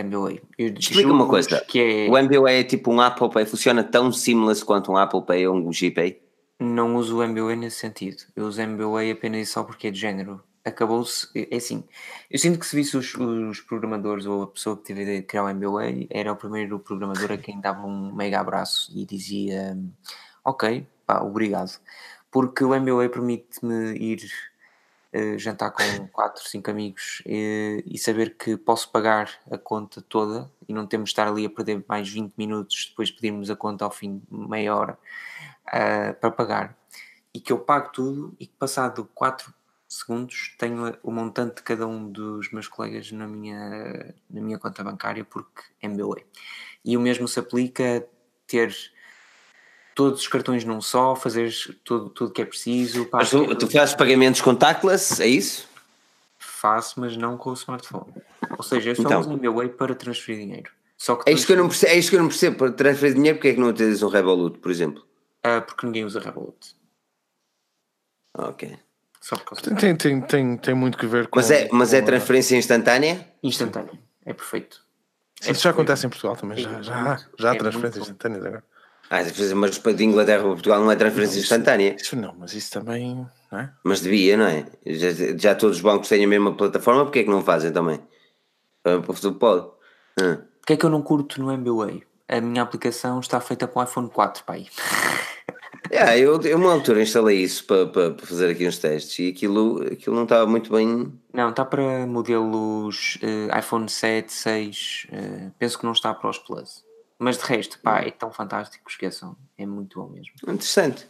Eu Explica uma coisa. É, O MBWay é tipo um Apple Pay, funciona tão seamless quanto um Apple Pay ou um GPay? não uso o MBA nesse sentido. Eu uso MBA apenas e só porque é de género. Acabou-se. É assim. Eu sinto que se visse os, os programadores ou a pessoa que teve a ideia de criar o MBA, era o primeiro programador a quem dava um mega abraço e dizia: Ok, pá, obrigado. Porque o MBA permite-me ir eh, jantar com *laughs* 4, 5 amigos eh, e saber que posso pagar a conta toda e não temos de estar ali a perder mais 20 minutos depois de pedirmos a conta ao fim de meia hora ah, para pagar e que eu pago tudo e que passado 4 segundos tenho o montante de cada um dos meus colegas na minha, na minha conta bancária porque é MBA. E o mesmo se aplica a ter todos os cartões num só, fazeres tudo tudo que é preciso. Mas tu, tu fazes pagamentos contactless, é isso? Faço, mas não com o smartphone. Ou seja, eu só Então. uso o MBA para transferir dinheiro. Só que É isto que eu não percebo, é isto que eu não percebo. Para transferir dinheiro, porque é que não utilizas um Revolut, por exemplo? Ah, porque ninguém usa Revolut. Ok. Tem, tem, tem, tem, tem muito que ver com. Mas é, mas é transferência instantânea? instantâneo. É perfeito. Isso já acontece em Portugal também, já, É já, muito- já há é transferências instantâneas agora. Ah, mas para de Inglaterra para Portugal não é transferência instantânea. Isso não, mas isso também, não é? Mas devia, não é? Já, já todos os bancos têm a mesma plataforma, porque é que não fazem também? Ah, Tu pode. Ah. O que é que eu não curto no MBA? A minha aplicação está feita para o iPhone 4, pai. *laughs* Yeah, eu, eu uma altura instalei isso para, para, para fazer aqui uns testes e aquilo, aquilo não estava muito bem. Não, está para modelos eh, iPhone 7, 6. eh, penso que não está para os Plus. Mas de resto, pá, é tão fantástico, esqueçam. É muito bom mesmo. Interessante.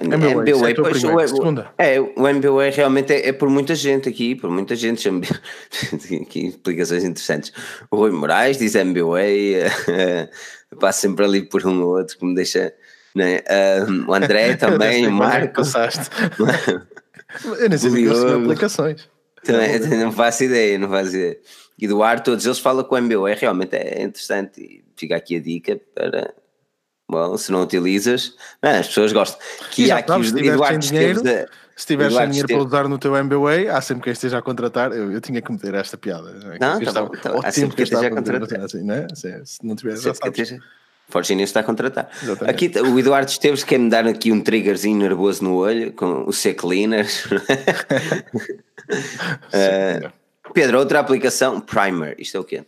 MBA, isso é a tua pois, o- Segunda. É, o MBA realmente é, é por muita gente aqui, por muita gente. *laughs* aqui explicações interessantes. O Rui Moraes diz MBA, *laughs* passo sempre ali por um ou outro que me deixa. Né? Ah, o André *laughs* também, o Marco. Passaste. *laughs* Eu nem o que Diogo. aplicações. Também, não faço ideia, não faço ideia. Eduardo, todos eles falam que o MBA realmente é interessante e fica aqui a dica para. Bom, se não utilizas, não, as pessoas gostam. Que já há aqui os Eduardo dinheiro, Se tiveres sem dinheiro para usar no teu MBA, há sempre quem esteja a contratar. Eu, eu tinha que meter esta piada. é? Não, Que tá estava- bom, tá bom. Há tempo sempre quem esteja a contratar. assim, não é? Se, se não tiveres, já sabes. News está a contratar. Exatamente. Aqui o Eduardo Esteves quer me dar aqui um triggerzinho nervoso no olho com o C-Cleaners. *laughs* *laughs* Sim, Pedro, outra aplicação, Primer. Isto é o quê?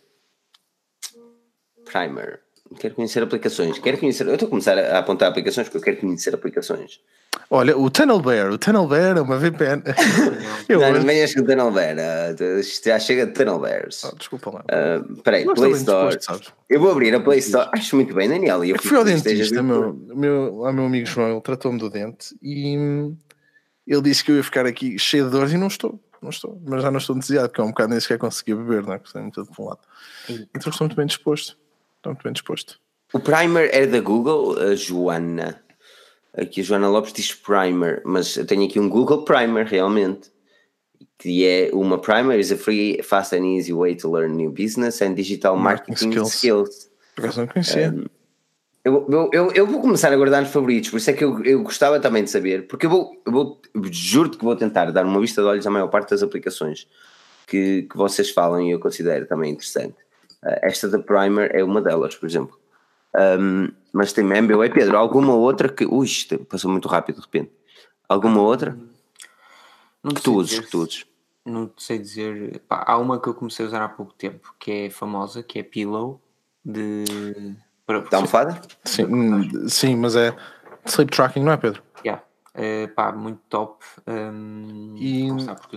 Primer. Quero conhecer aplicações. Quero conhecer. Eu estou a começar a apontar aplicações porque eu quero conhecer aplicações. Olha, o Tunnel Bear, o Tunnel Bear é uma VPN. *laughs* eu, não, não venhas com Tunnel Bear. ah, isto já chega de Tunnel Bears. Oh, desculpa lá. Ah, Espera aí, Eu estou Play Store. disposto? Eu vou abrir a Play Store. Acho muito bem, Daniel. E eu Eu fui ao que dentista, meu, meu, lá meu amigo João, ele tratou-me do dente e hum, ele disse que eu ia ficar aqui cheio de dores e não estou, não estou, mas já não estou entusiasmado, porque há um bocado nem sequer conseguia beber, não é? Porque tenho tudo para um lado. Então estou muito bem disposto, estou muito bem disposto. O Primer é da Google, a Joana. Aqui a Joana Lopes diz Primer, mas eu tenho aqui um Google Primer realmente. Que é uma Primer is a free, fast and easy way to learn new business and digital Marketing marketing skills. Por acaso não conhecia. Eu, eu, eu, eu vou começar a guardar nos favoritos, por isso é que eu, eu gostava também de saber, porque eu vou, eu vou juro-te que vou tentar dar uma vista de olhos à maior parte das aplicações que, que vocês falam e eu considero também interessante. Uh, esta da Primer é uma delas, por exemplo. Um, mas tem MBA, Pedro, alguma outra que. Ui, passou muito rápido de repente. Alguma outra? Não Que tu uses, dizer que tu uses. Não sei dizer. pá, há uma que eu comecei a usar há pouco tempo que é famosa, que é Pillow de. Para, Dá uma fada? Sim, hum, sim, mas é sleep tracking, não é, Pedro? Yeah. É, pá, muito top. hum, E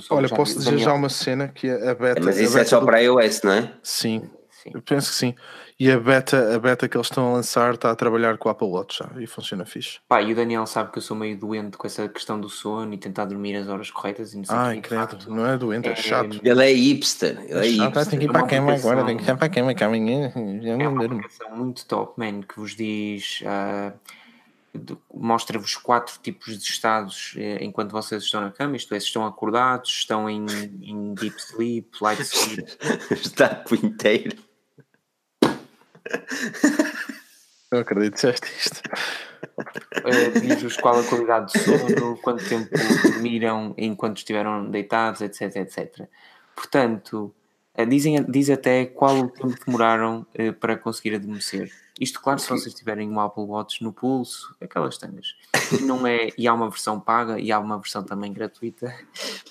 olha, posso dizer já uma cena que é a beta. Mas a isso é só do- para iOS, não é? Sim, Sim. eu penso que sim. E a beta, a beta que eles estão a lançar está a trabalhar com o Apple Watch já e funciona fixe. Pá, e o Daniel sabe que eu sou meio doente com essa questão do sono e tentar dormir as horas corretas e não sei o Ai, de credo, facto. não é doente, é é- chato. Ele é hipster. Ele é Ah, hipster. tem que ir é para a cama agora, tem que ir para a cama que amanhã já É uma aplicação muito top, man, que vos diz. ah, de- Mostra-vos quatro tipos de estados eh, enquanto vocês estão na cama, isto é, se estão acordados, estão em, em deep sleep, light *laughs* sleep. Está inteiro. Não acredito disseste isto. eh, diz-vos qual a qualidade de sono, quanto tempo dormiram enquanto estiveram deitados, etc, etc. Portanto, eh, dizem, diz até qual o tempo demoraram eh, para conseguir adormecer. Isto, claro, se vocês tiverem um Apple Watch no pulso, aquelas tangas. Não é, e há uma versão paga e há uma versão também gratuita,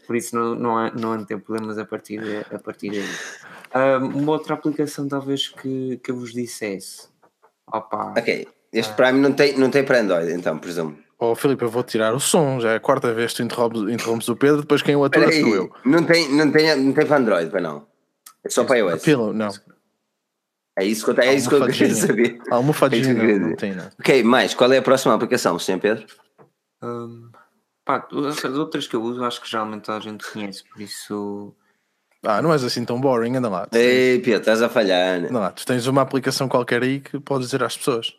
por isso não, não, há, não há de ter problemas a partir, de- a partir daí. Ah, uma outra aplicação, talvez, que, que eu vos dissesse. Opa, Ok. Este Prime não tem, não tem para Android, então, presumo. Oh, Filipe, eu vou tirar o som, já é a quarta vez que tu interrompes, interrompes o Pedro, depois quem o atura sou eu. Não tem, não, tem, não tem para Android, para não. É só para iOS. Pillow, não. É isso que eu, é isso que eu queria saber. A almofadinha É que eu não, não tem não. Ok, mais, qual é a próxima aplicação, Sr. Pedro? Hum, pá, as outras que eu uso acho que geralmente a gente conhece, por isso Ah, não és assim tão boring, anda lá. Ei, Pedro, estás a falhar. né? anda lá. Tu tens uma aplicação qualquer aí que podes dizer às pessoas.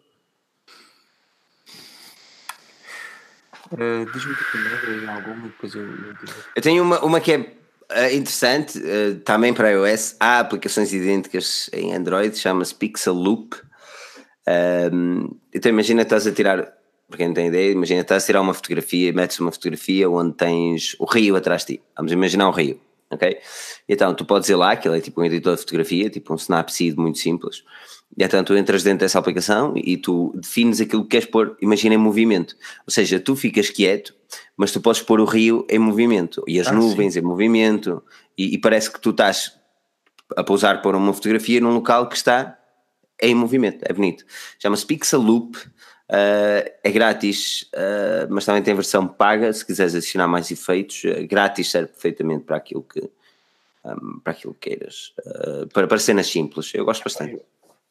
uh, diz-me que primeiro aí alguma e depois eu, eu. Eu tenho uma, uma que é eh, interessante, eh, também para iOS. Há aplicações idênticas em Android, chama-se Pixel Loop. Ahm, então imagina estás a tirar, para quem não tem ideia, imagina estás a tirar uma fotografia metes uma fotografia onde tens o rio atrás de ti. Vamos imaginar um rio, ok? Então tu podes ir lá, aquilo é tipo um editor de fotografia, tipo um Snapseed muito simples. E então tu entras dentro dessa aplicação e tu defines aquilo que queres pôr, imagina em movimento. Ou seja, tu ficas quieto, mas tu podes pôr o rio em movimento e as Ah, nuvens em movimento. E, e parece que tu estás a pousar por uma fotografia num local que está em movimento, é bonito. Chama-se Pixel Loop, eh, é grátis, eh, mas também tem versão paga, se quiseres adicionar mais efeitos, eh, grátis serve perfeitamente para aquilo que um, para aquilo que queiras, para, para cenas simples, eu gosto bastante.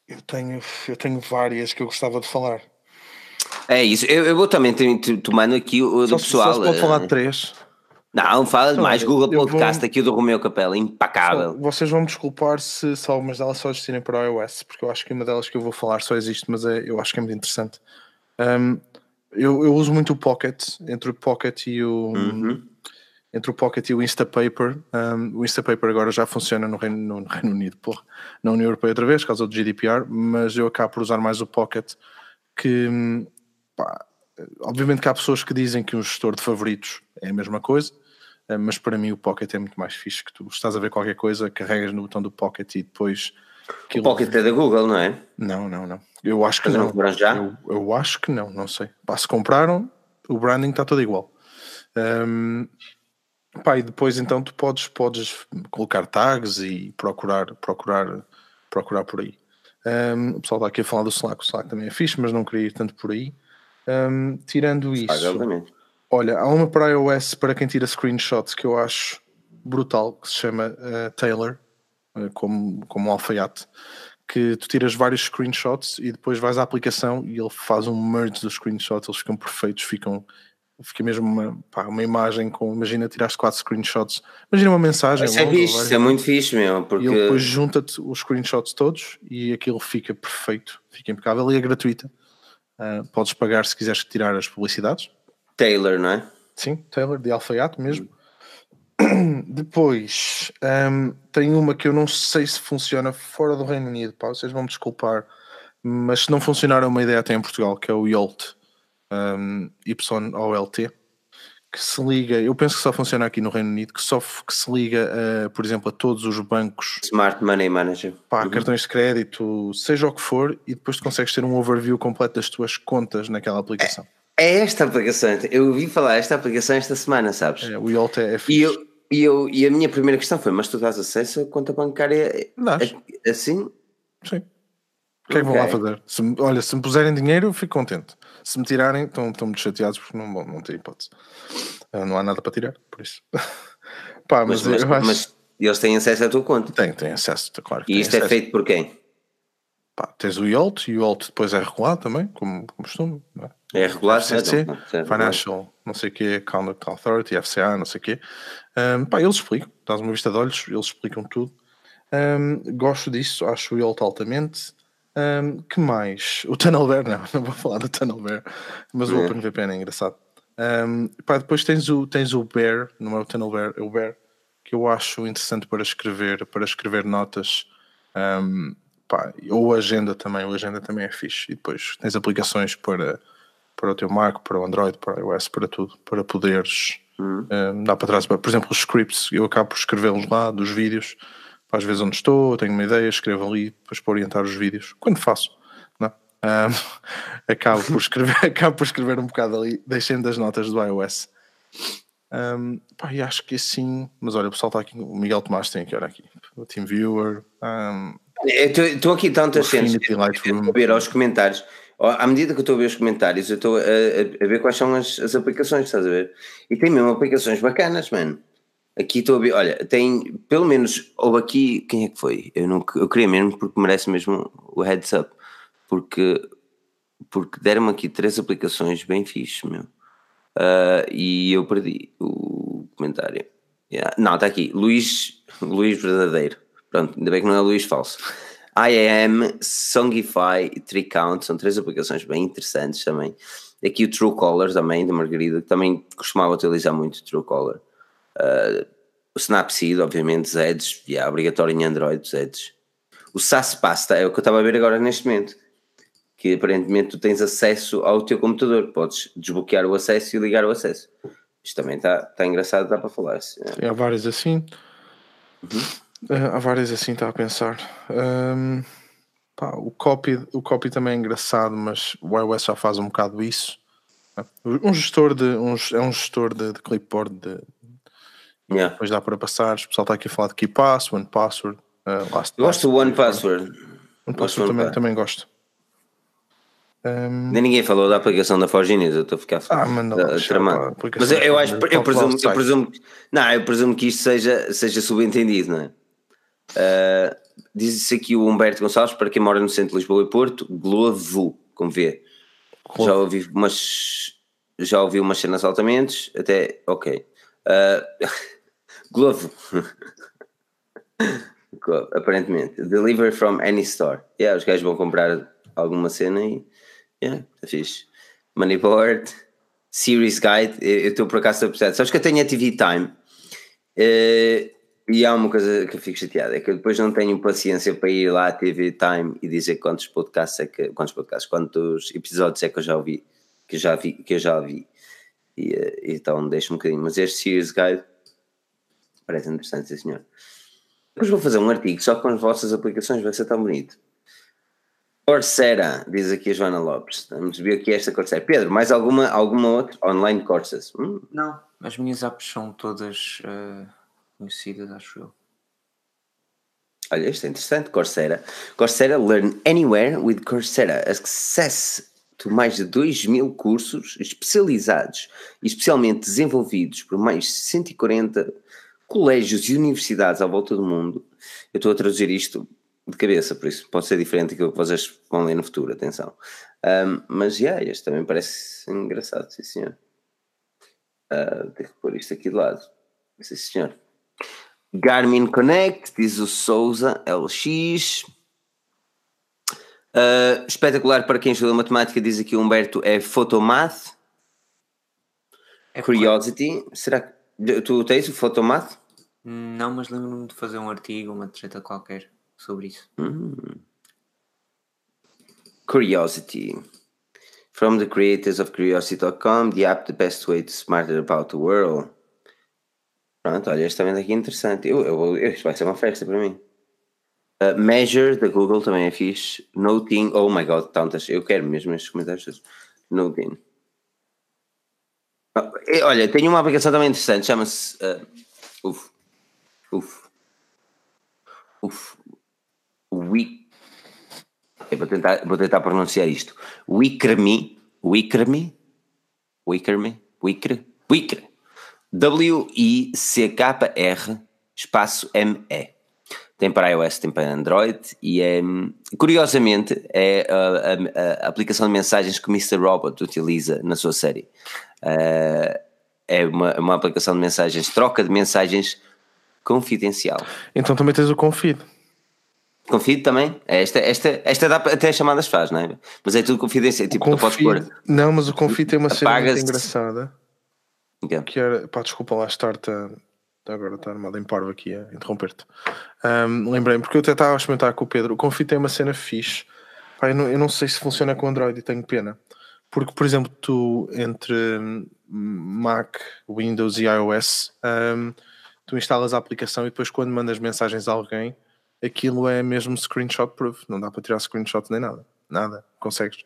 Eu tenho, eu tenho várias que eu gostava de falar. É isso, eu, eu vou também tomando aqui o do Só, pessoal. só se pode eh, falar de três. Não, fala mais, eu- Google Podcast vou- aqui o do Romeu Capela, impacável. Só- Vocês vão me desculpar se, se algumas delas só existirem para iOS, porque eu acho que uma delas que eu vou falar só existe, mas é, eu acho que é muito interessante. Um, eu, eu uso muito o Pocket, entre o Pocket e o Uhum. Entre o Pocket e o Instapaper. Um, o Instapaper agora já funciona no Reino, no Reino Unido, porra, na União Europeia outra vez, por causa do GDPR, mas eu acabo por usar mais o Pocket, que pá, obviamente que há pessoas que dizem que um gestor de favoritos é a mesma coisa, eh, mas para mim o Pocket é muito mais fixe que tu estás a ver qualquer coisa, carregas no botão do Pocket e depois O aquilo- Pocket é da Google, não é? Não, não, não. Eu acho que não já? Eu, eu acho que não, não sei. Pá, se compraram, o branding está todo igual. Hum, pá, e depois então tu podes, podes colocar tags e procurar, procurar, procurar por aí. Hum, o pessoal está aqui a falar do Slack, o Slack também é fixe, mas não queria ir tanto por aí. Hum, tirando isso, Exatamente. Olha, há uma para iOS para quem tira screenshots que eu acho brutal, que se chama eh, Taylor, eh, como, como um alfaiate, que tu tiras vários screenshots e depois vais à aplicação e ele faz um merge dos screenshots, eles ficam perfeitos, ficam fica mesmo uma, pá, uma imagem com, imagina tiraste quatro screenshots, imagina uma mensagem Isso é longa, fixe, isso é muito fixe, e porque ele depois junta-te os screenshots todos e aquilo fica perfeito, fica impecável e é gratuita. Ah, podes pagar se quiseres tirar as publicidades. Taylor, não é? Sim, Taylor, de alfaiate mesmo. *clears throat* Depois hum, tem uma que eu não sei se funciona fora do Reino Unido, pá, vocês vão me desculpar, mas se não funcionar é uma ideia até em Portugal, que é o YOLT, um, YOLT, que se liga, eu penso que só funciona aqui no Reino Unido, que só que se liga, a, por exemplo, a todos os bancos, Smart Money Manager. pá, Uhum. cartões de crédito, seja o que for, e depois tu consegues ter um overview completo das tuas contas naquela aplicação. É esta aplicação. Eu ouvi falar esta aplicação esta semana, sabes? É, o Yolt é, é E, fixe. eu, e, eu, e a minha primeira questão foi: mas tu dás acesso à conta bancária Dás. assim? Sim. O que é que vão lá fazer? Se olha, se me puserem dinheiro, eu fico contente. Se me tirarem, estão, muito chateados porque não, não tem hipótese. Ah, não há nada para tirar, por isso. *laughs* Pá, mas, Mas, mas, acho. mas eles têm acesso à tua conta. Tem, tem acesso, claro. que E isto é acesso. feito por quem? Pá, tens o Yolt e o Yolt depois é regulado também, como, como costume. é? É regular? FCC, certo, regular. Financial, não sei o quê, Conduct Authority, FCA, não sei o quê. Um, pá, eles explicam, dás uma vista de olhos, eles explicam tudo. Um, gosto disso, acho o Yolt altamente. Um, que mais? O Tunnelbear, não, *laughs* não vou falar do Tunnelbear, mas o É. OpenVPN é engraçado. Um, pá, depois tens o, tens o Bear, não é o Tunnelbear, é o Bear, que eu acho interessante para escrever, para escrever notas. Um, pá, ou agenda também, o agenda também é fixe. E depois tens aplicações para, para o teu Mac, para o Android, para o iOS, para tudo, para poderes um, dá para trás. Por exemplo, os scripts, eu acabo por escrevê-los lá, dos vídeos, às vezes onde estou, tenho uma ideia, escrevo ali, depois para orientar os vídeos, quando faço, não é? Um, *laughs* acabo, por escrever, *laughs* acabo por escrever um bocado ali, deixem das notas do iOS. Um, pá, e acho que assim, mas olha, o pessoal está aqui, o Miguel Tomás tem aqui, olha aqui, o TeamViewer, um, Estou aqui tantas cenas. A ver aos comentários. À medida que eu estou a ver os comentários, eu estou a, a- a ver quais são as, as aplicações, estás a ver? E tem mesmo aplicações bacanas, mano. Aqui estou a ver, olha, tem pelo menos, houve aqui, quem é que foi? Eu, não, eu queria mesmo porque merece mesmo o heads up, porque, porque deram-me aqui três aplicações bem fixes, meu. Ah, e eu perdi o comentário. Yeah. Não, está aqui, Luís, Luís Verdadeiro. Pronto, ainda bem que não é Luís Falso. IAM, Songify e Tricount são três aplicações bem interessantes também. Aqui o Truecaller também, da Margarida, que também costumava utilizar muito o Truecaller. Uh, o Snapseed, obviamente, Zeds, yeah, obrigatório em Android, Zeds. O SAS Pasta é o que eu estava a ver agora neste momento. Que aparentemente tu tens acesso ao teu computador, podes desbloquear o acesso e ligar o acesso. Isto também está tá engraçado, dá para falar. assim, é. Há várias assim. Eh, há várias assim, está a pensar. Ahm, pá, o, copy, o copy também é engraçado, mas o iOS já faz um bocado isso. Um gestor de. Um, é um gestor de, de clipboard, de, Yeah. depois dá para passar. O pessoal está aqui a falar de KeyPass, OnePassword, uh, LastPass. Eu gosto do One Password. OnePassword gosto do também, também gosto. Ahm, Nem ninguém falou da aplicação da Forginis, eu estou a ficar Ah, mas não, uh, tramado. Mas eu, eu acho, eu presumo, eu presumo, não, eu presumo que isto seja, seja subentendido, não é? Uh, Diz-se aqui o Humberto Gonçalves, para quem mora no centro de Lisboa e Porto, Glovo, com V. Já ouvi umas, já ouvi umas cenas altamente, até, ok. Uh, *laughs* Glovo. *laughs* Glovo, Aparentemente. Deliver from any store. Yeah, os gajos vão comprar alguma cena e. Yeah, tá fixe. Moneyboard, Series Guide. Eu estou por acaso a precisar. Sabes que eu tenho a TV Time. eh, e há uma coisa que eu fico chateado: é que eu depois não tenho paciência para ir lá à TV Time e dizer quantos podcasts é que. Quantos podcasts, quantos episódios é que eu já ouvi. Que eu já vi. Que eu já vi. E, eh, então deixa um bocadinho. Mas este Series Guide parece interessante, sim senhor. Depois vou fazer um artigo só com as vossas aplicações, vai ser tão bonito. Coursera, diz aqui a Joana Lopes. Vamos ver aqui esta Coursera. Pedro, mais alguma, alguma outra? Online courses. Hum, Não, as minhas apps são todas eh, conhecidas, acho eu. olha, isto é interessante. Coursera. Coursera Learn Anywhere with Coursera. Access to mais de 2 mil cursos especializados e especialmente desenvolvidos por mais de 140 colégios e universidades à volta do mundo. Eu estou a traduzir isto de cabeça, por isso pode ser diferente daquilo que vocês vão ler no futuro, atenção. Ahm, mas, já, yeah, este também parece engraçado, sim senhor. Uh, tenho que pôr isto aqui de lado. Sim senhor. Garmin Connect, diz o Souza LX. Uh, espetacular para quem estuda matemática, diz aqui o Humberto, é Photomath. É Curiosity. Será que tu tens o Photomath? Não, mas lembro-me de fazer um artigo, uma treta qualquer sobre isso. Curiosity. From the creators of Curiosity.com, the app the best way to smarter about the world. Pronto, olha, este também daqui é interessante. Eu, eu, vou- isto vai ser uma festa para mim. Uh, Measure da Google também é fixe. Noting, oh my god, tantas. Eu quero mesmo estes comentários todos. Noting. Eh, Olha, tenho uma aplicação também interessante, chama-se. Uh, uf. Uf. Uf. Wik. Vou tentar, vou tentar pronunciar isto. Wikrme. Wikrme. Wikrme. Wikr. Wikr. W-I-C-K-R espaço M-E. Tem para iOS, tem para Android e é, curiosamente, é a, a- a aplicação de mensagens que o Mr. Robot utiliza na sua série. Uh, é uma, uma aplicação de mensagens, troca de mensagens confidencial. Então também tens o Confid. Confio também? Esta, esta, esta dá para- até chamadas faz, não é? Mas é tudo confidencial. Tipo, tu podes pôr. Não, mas o Confid tem uma cena muito engraçada. Ok. que era, pá, desculpa lá estar-te a, agora está armado em parvo aqui a interromper-te. Ahm, Lembrei-me, porque eu até estava a experimentar com o Pedro. O Confit tem uma cena fixe. Pá, eu, não, eu não sei se funciona com Android e tenho pena. Porque, por exemplo, tu entre Mac, Windows e iOS, ahm, tu instalas a aplicação e depois quando mandas mensagens a alguém, aquilo é mesmo screenshot proof. Não dá para tirar screenshot nem nada. Nada. Consegues.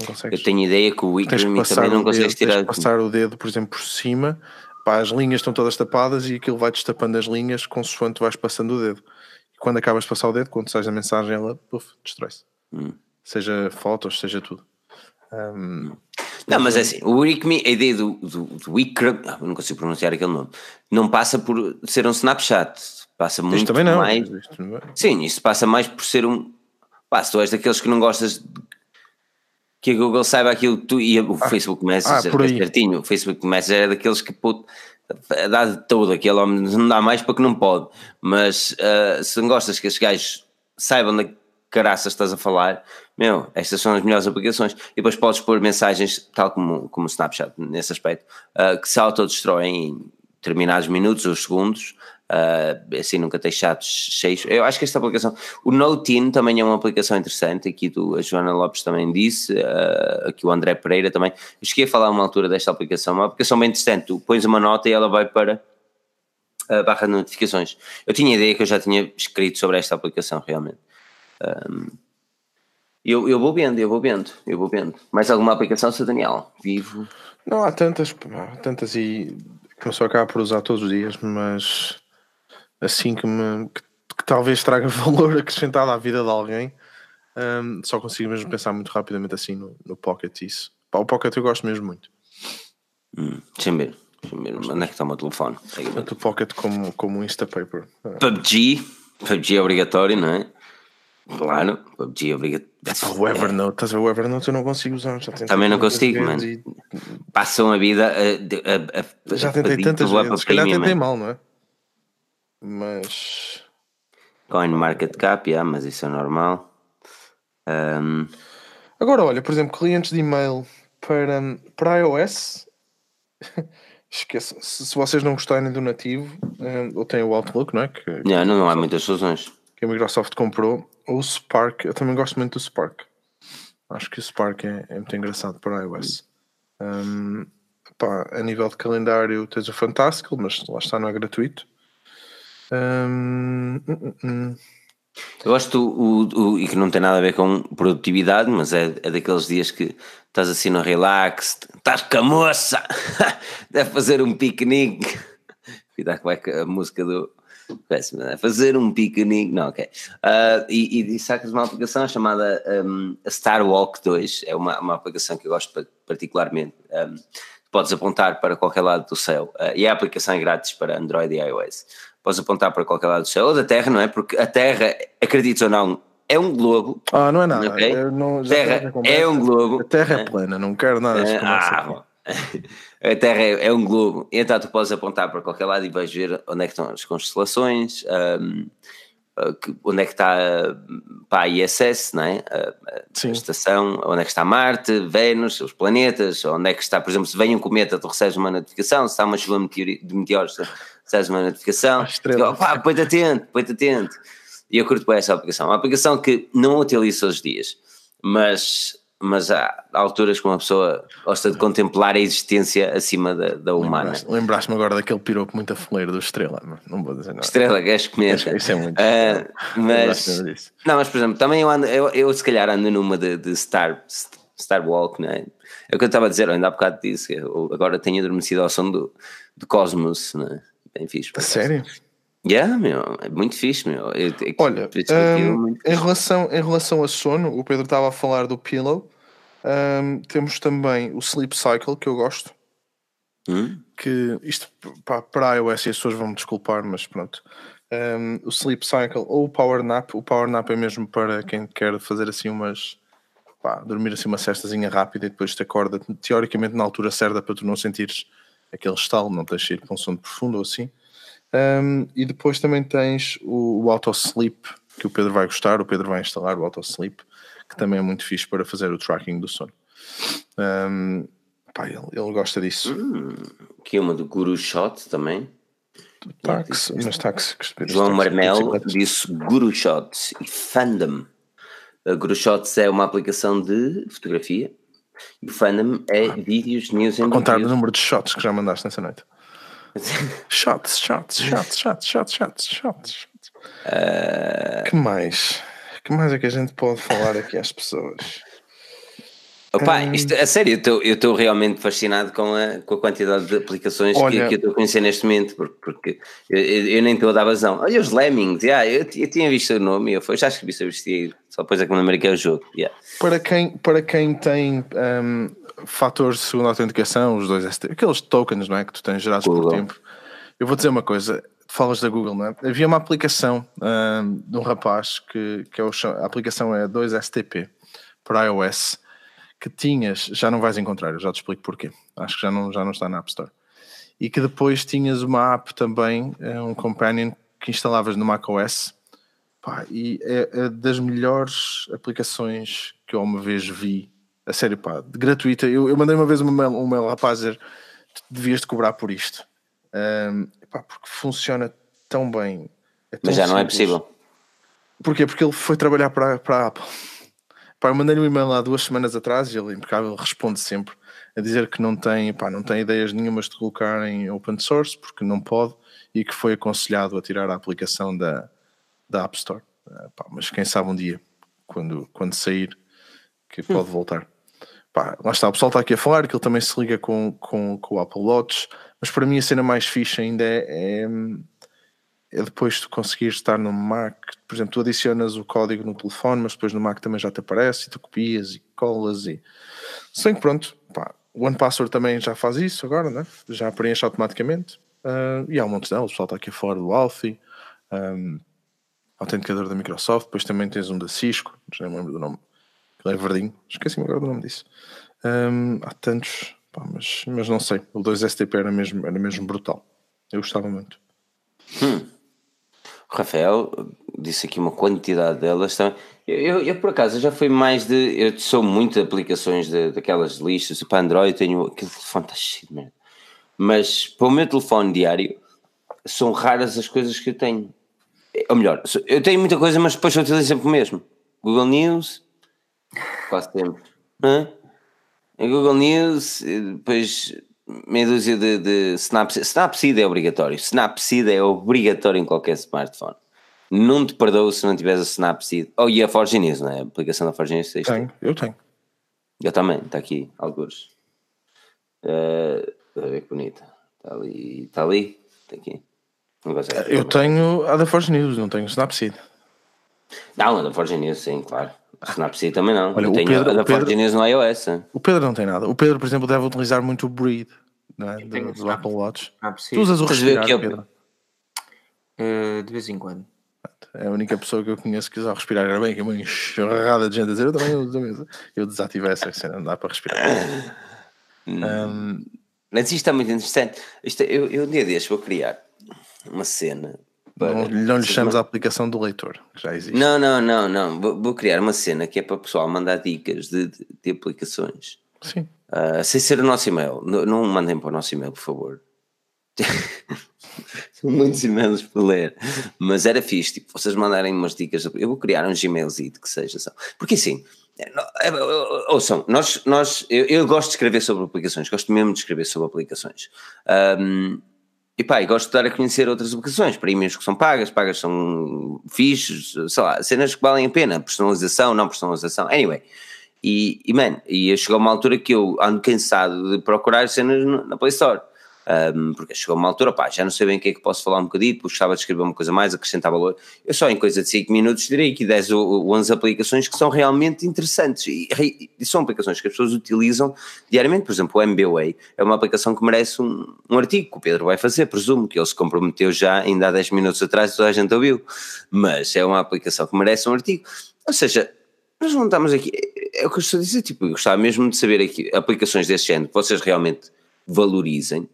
Não consegues Eu tenho ideia que o tens passar, também não consegues dedo, tens tirar. que passar o dedo, por exemplo, por cima, pá, as linhas estão todas tapadas e aquilo vai destapando as linhas consoante vais passando o dedo. E quando acabas de passar o dedo, quando sais a mensagem, ela destrói-se. Hum. Seja fotos, seja tudo. Hum, Não, mas é assim, o Wickerme, a ideia do, do, do Wickerme, ah, não consigo pronunciar aquele nome, não passa por ser um Snapchat, passa muito isto também não. mais. Isto não é- Sim, isso passa mais por ser um. Pá, se tu és daqueles que não gostas de- que a Google saiba aquilo que tu. E o Facebook Messenger, ah, que é certinho. O Facebook Messenger é daqueles que pô, dá de todo. Aquele homem não dá mais porque não pode. Mas ah, se não gostas que estes gajos saibam da caraça estás a falar, meu, estas são as melhores aplicações. E depois podes pôr mensagens, tal como, como o Snapchat, nesse aspecto, ah, que se autodestroem em determinados minutos ou segundos. Ah, assim nunca tens chatos cheios. Eu acho que esta aplicação, o Notin também é uma aplicação interessante. Aqui do, a Joana Lopes também disse, ah, aqui o André Pereira também. Eu cheguei a falar uma altura desta aplicação, uma aplicação bem interessante. Tu pões uma nota e ela vai para a barra de notificações. Eu tinha ideia que eu já tinha escrito sobre esta aplicação realmente. Ahm, eu, eu vou vendo, eu vou vendo, eu vou vendo. Mais alguma aplicação, Sr. Daniel? Vivo. Não, há tantas, há tantas e que eu só acabo por usar todos os dias, mas assim que me que, que talvez traga *laughs* valor acrescentado à vida de alguém, hum, só consigo mesmo pensar muito rapidamente assim no, no Pocket isso. Pá, o Pocket eu gosto mesmo muito. Hum, deixa-me ver. Deixa-me ver. Onde é que está o meu telefone? Tanto o Pocket como, como o Instapaper. PUBG. PUBG é obrigatório, não é? Claro, PUBG é obrigatório. O Evernote, estás a ver? O Evernote eu não consigo usar. Já tentei Também não consigo, mano. Passam a vida a, a, a, e- Já tentei tantas vezes. Se calhar tentei mal, não é? Mas. Coin Market Cap, yeah, mas isso é normal. Ahm, Agora, olha, por exemplo, clientes de e-mail para, para iOS, *laughs* esqueçam. Se, se vocês não gostarem do nativo, eh, ou têm o Outlook, não é? Que, não, não há muitas soluções. que a Microsoft comprou, ou o Spark, eu também gosto muito do Spark. Acho que o Spark é, é muito engraçado para iOS. Um, pá, a nível de calendário, tens o Fantástico, mas lá está, não é gratuito. Eu gosto o, o- e que não tem nada a ver com produtividade, mas é, é daqueles dias que estás assim no relax, estás com a moça, *laughs* deve fazer um piquenique. *laughs* Cuidado que com a música do. Péssimo, né? Fazer um piquenique. Não, ok. Ah, e, e, e sacas uma aplicação chamada um, Star Walk 2, é uma, uma aplicação que eu gosto pa- particularmente. Um, podes apontar para qualquer lado do céu, ah, e a aplicação é grátis para Android e iOS. Podes apontar para qualquer lado do céu ou da Terra, não é? Porque a Terra, acredites ou não, é um globo. Ah, não é nada. Ok. Eu não, Terra é um globo. A Terra é plana, não quero nada de ah. *laughs* A Terra é, é um globo, então tu podes apontar para qualquer lado e vais ver onde é que estão as constelações, ahm, ah, onde é que está para a ISS, não é? A, Sim. estação, onde é que está Marte, Vênus, os planetas, onde é que está, por exemplo, se vem um cometa, tu recebes uma notificação, se está uma chuva de meteoros, recebes uma notificação, pá, põe-te atento, põe-te atento. E eu curto bem essa aplicação. Uma aplicação que não utilizo todos os dias, mas, mas há alturas que uma pessoa gosta de contemplar a existência acima da, da humana. Lembraste- Lembraste-me agora daquele piropo muito afeleiro do Estrela, não, não vou dizer nada. Estrela, gajo comenta. Isso é muito. Ah, mas, não, mas por exemplo, também eu, ando, eu, eu se calhar ando numa de, de Star, Star Walk, não é? É o que eu estava a dizer, ainda há bocado disse, eu agora tenho adormecido ao som do, do Cosmos, né? Bem fixe. A sério? Yeah, meu, é muito fixe, meu. Eu, eu, Olha, um, em, relação, em relação a sono, o Pedro estava a falar do Pillow. Um, temos também o Sleep Cycle, que eu gosto. Hum? Que isto pá, para a iOS e as pessoas vão me desculpar, mas pronto. Um, o Sleep Cycle ou o Power Nap. O Power Nap é mesmo para quem quer fazer assim umas. Pá, dormir assim uma cestazinha rápida e depois te acorda, teoricamente, na altura certa para tu não sentires aquele estalo, não tens de ir com um sono profundo ou assim. Um, e depois também tens o, o Auto Sleep, que o Pedro vai gostar. O Pedro vai instalar o Auto Sleep, que também é muito fixe para fazer o tracking do sono. Um, pá, ele, ele, gosta disso. Hum, que é uma do Guru Shot também. Táxi, mas táxi. João Marmel disse Guru Shots e Fandom. A Guru Shots é uma aplicação de fotografia e o Fandom é ah, vídeos, news A contar o número de shots que já mandaste nessa noite. *laughs* shots, shots, shots, shots, shots, shots, shots. Uh... Que mais? que mais é que a gente pode falar aqui às pessoas? Opa, isto, a sério, eu estou realmente fascinado com a, com a quantidade de aplicações Olha, que, que, eu estou a conhecer neste momento, porque, porque eu, eu, nem estou a dar vazão. Olha os Lemmings, yeah, eu, eu tinha visto o nome, eu já escrevi sobre isto, só depois é que me lembrei que é o jogo. Yeah. Para, quem, para quem tem um, fatores de segunda autenticação, os dois ST, aqueles tokens não é, que tu tens gerados Google. por tempo, eu vou dizer uma coisa, falas da Google, não é? Havia uma aplicação um, de um rapaz que, que é o, a aplicação é 2STP para iOS que tinhas, já não vais encontrar, eu já te explico porquê. Acho que já não, já não está na App Store. E que depois tinhas uma app também, eh, um companion que instalavas no macOS. Pá, e é, é, das melhores aplicações que eu uma vez vi, a sério, pá, gratuita. Eu, eu mandei uma vez um mail, um mail rapaz dizer: devias de cobrar por isto. Um, pá, porque funciona tão bem. É Mas já simples. não é possível. Porquê? Porque ele foi trabalhar para, para a Apple. Pá, eu mandei-lhe um e-mail há duas semanas atrás e ele, impecável, responde sempre a dizer que não tem, pá, não tem ideias nenhumas de colocar em open source porque não pode e que foi aconselhado a tirar a aplicação da, da App Store. Uh, pá, mas quem sabe um dia, quando, quando sair, que pode hum. voltar. Pá, lá está, o pessoal está aqui a falar que ele também se liga com, com, com o Apple Watch, mas para mim a cena mais fixe ainda é, é é depois tu conseguires estar no Mac, por exemplo, tu adicionas o código no telefone, mas depois no Mac também já te aparece e tu copias e colas e sem que pronto, pá, o OnePassword também já faz isso agora, né? já preenche automaticamente uh, e há um monte delas, o pessoal está aqui fora do Alfie, um, autenticador da Microsoft, depois também tens um da Cisco, já não lembro do nome, ele é verdinho, esqueci-me agora do nome disso. Um, há tantos, pá, mas, mas não sei, o 2STP era mesmo, era mesmo brutal, eu gostava muito. Hum. Rafael disse aqui uma quantidade delas também. Eu, eu, por acaso já fui mais de. Eu sou muito de aplicações de, daquelas listas. Para Android tenho. Aquele telefone está cheio de merda. Mas para o meu telefone diário são raras as coisas que eu tenho. Ou melhor, eu tenho muita coisa, mas depois eu utilizo sempre o mesmo. Google News, quase sempre. Hã? Google News, depois meia dúzia de, de Snapseed. Snapseed é obrigatório. Snapseed é obrigatório em qualquer smartphone. Não te perdoo se não tiveres a Snapseed. Oh, e a Forge News, não é? A aplicação da Forge News. Tenho, eu tenho. Eu também, está aqui, alguns. Uh, a ver que bonita. Está ali, está ali, está aqui. Eu tenho a da Forge News, não tenho Snapseed. Não, a da Forge News, sim, claro. Snapseed também não. Olha, eu tenho Pedro, da Pedro, News no iOS. O Pedro não tem nada. O Pedro, por exemplo, deve utilizar muito o Breed né, do, do Apple Watch. Tu usas o respirar, Pedro? Uh, de vez em quando. É a única pessoa que eu conheço que usa o respirar. Era bem que é uma enxurrada de gente a dizer, eu também uso. Eu desativei essa cena, não dá para respirar. um, Mas isto é muito interessante. Isto, eu, eu um dia deste vou criar uma cena não, não lhe a aplicação do leitor, que já existe. Não, não, não, não. Vou, vou criar uma cena que é para o pessoal mandar dicas de, de, de aplicações. Sim. Uh, sem ser o nosso e-mail. Não, não mandem para o nosso e-mail, por favor. *laughs* São muitos e-mails para ler. Mas era fixe, tipo, vocês mandarem umas dicas. Eu vou criar um Gmailzinho que seja só. Porque assim, é, é, ouçam, nós, nós, eu, eu, gosto de escrever sobre aplicações, gosto mesmo de escrever sobre aplicações. Um, e pá, e gosto de dar a conhecer outras aplicações, prémios que são pagas, pagas são fixes, sei lá, cenas que valem a pena, personalização, não personalização, anyway. E, e man, e chegou uma altura que eu ando cansado de procurar cenas na Play Store. Um, porque chegou uma altura, pá, já não sei bem o que é que posso falar um bocadinho, gostava de escrever uma coisa mais, acrescentar valor. Eu só em coisa de 5 minutos direi que 10 ou 11 aplicações que são realmente interessantes e, e, são aplicações que as pessoas utilizam diariamente. Por exemplo, o MBWay é uma aplicação que merece um, um artigo que o Pedro vai fazer, presumo que ele se comprometeu já ainda há 10 minutos atrás, toda a gente ouviu, mas é uma aplicação que merece um artigo. Ou seja, nós não estamos aqui, é o que eu estou a dizer, tipo, eu gostava mesmo de saber aqui aplicações desse género que vocês realmente valorizem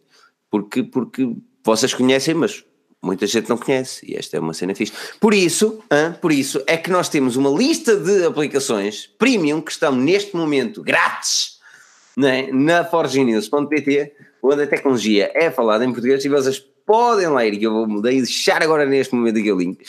porque, porque vocês conhecem, mas muita gente não conhece e esta é uma cena fixe. Por isso, hein, por isso é que nós temos uma lista de aplicações premium que estão neste momento grátis né, na forgenews.pt, onde a tecnologia é falada em português e vocês podem ler, e eu vou deixar agora neste momento aqui o link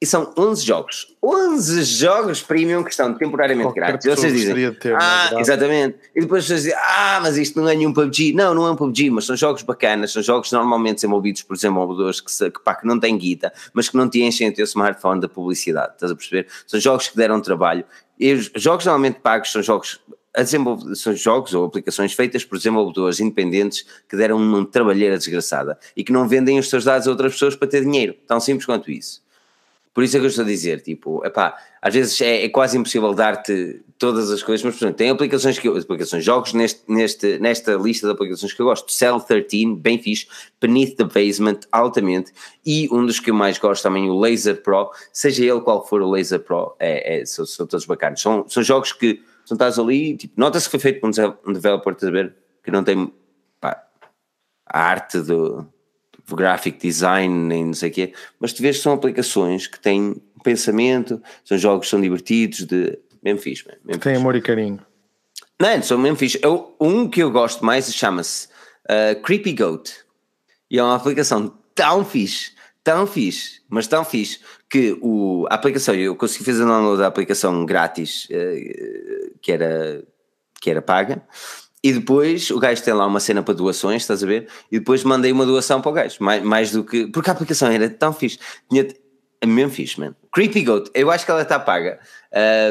e são 11 jogos. 11 jogos premium que estão temporariamente Qualquer grátis. Vocês dizem, ter, ah, exatamente. E depois vocês dizem, ah, mas isto não é nenhum PUBG. Não, não é um PUBG, mas são jogos bacanas, são jogos normalmente desenvolvidos por desenvolvedores que, que, pá, que não têm guita, mas que não te enchem o teu smartphone da publicidade. Estás a perceber? São jogos que deram trabalho. E os jogos normalmente pagos são jogos são jogos ou aplicações feitas por desenvolvedores independentes que deram uma trabalheira desgraçada e que não vendem os seus dados a outras pessoas para ter dinheiro. Tão simples quanto isso. Por isso é que eu estou a dizer, tipo, epá, às vezes é, é quase impossível dar-te todas as coisas, mas por exemplo, tem aplicações que eu, aplicações, jogos neste, neste, nesta lista de aplicações que eu gosto, Cell 13, bem fixe, Beneath the Basement, altamente, e um dos que eu mais gosto também, o Laser Pro, seja ele qual for o Laser Pro, é, é são, são, todos bacanas, são, são jogos que são estás ali, tipo, nota-se que foi feito por um developer, a ver, que não tem pá, a arte do graphic design, nem não sei o quê, mas tu vês que são aplicações que têm pensamento, são jogos que são divertidos, de mesmo fixe. Mesmo Tem amor e carinho. Não, são mesmo fixe. Eu, um que eu gosto mais chama-se uh, Creepy Goat e é uma aplicação tão fixe, tão fixe, mas tão fixe, que o, a aplicação, eu consegui fazer download da aplicação grátis, uh, que, era, que era paga, e depois o gajo tem lá uma cena para doações, estás a ver? E depois mandei uma doação para o gajo, mais, mais do que. Porque a aplicação era tão fixe. Tinha, é mesmo fixe, man. Creepy Goat, eu acho que ela está paga.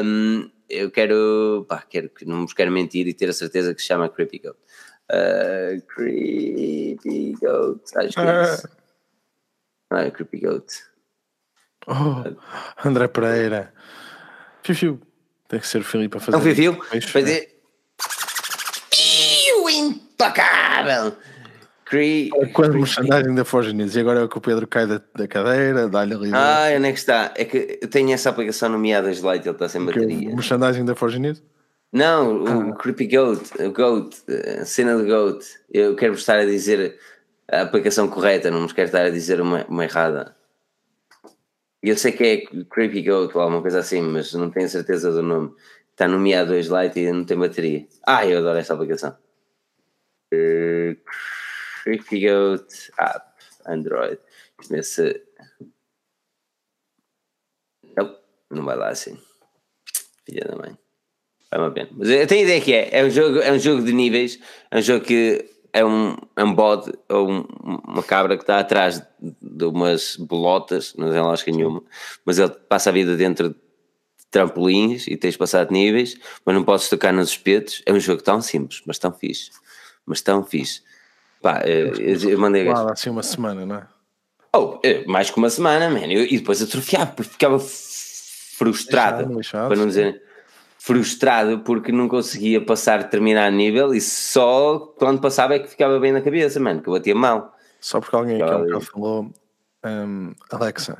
Um, eu quero. Pá, quero, não vos quero mentir e ter a certeza que se chama Creepy Goat. Uh, creepy Goat, acho que é isso. Ah, é Creepy Goat. Oh, André Pereira. Fiu, fiu. Tem que ser o Filipe a fazer. Não, fiu, fiu. Fazer impecável. Cre Quando merchandising da Forge News e agora é que o Pedro cai da, da cadeira, dá-lhe ali. Ah, onde é que está? É que eu tenho essa aplicação nomeada de Light, ele está sem bateria. O merchandising da Forge News? Não, o ah. Creepy Goat, o Goat, a cena do Goat. Eu quero estar a dizer a aplicação correta, não me quero estar a dizer uma, uma errada. Eu sei que é Creepy Goat ou alguma coisa assim, mas não tenho certeza do nome. Está nomeado 2 Lite e não tem bateria. Ah, eu adoro esta aplicação. Uh, Goat App Android. Começa. Não, não vai lá assim. Filha da mãe. Vai uma pena. Mas eu tenho ideia que é. É um jogo, é um jogo de níveis. É um jogo que é um, é um bode ou um, uma cabra que está atrás de umas bolotas, não tem lógica nenhuma, mas ele passa a vida dentro de trampolins e tens passado níveis, mas não podes tocar nos espetos. É um jogo tão simples, mas tão fixe mas tão fixe. Pá, eu, eu mandei. Claro, assim uma semana, não é? Oh, é, mais que uma semana, man. Eu, e depois atrofiava, porque ficava frustrado, deixado, para não dizer frustrado porque não conseguia passar determinado nível e só quando passava é que ficava bem na cabeça, mano, que eu batia mal. Só porque alguém aqui um falou um, Alexa.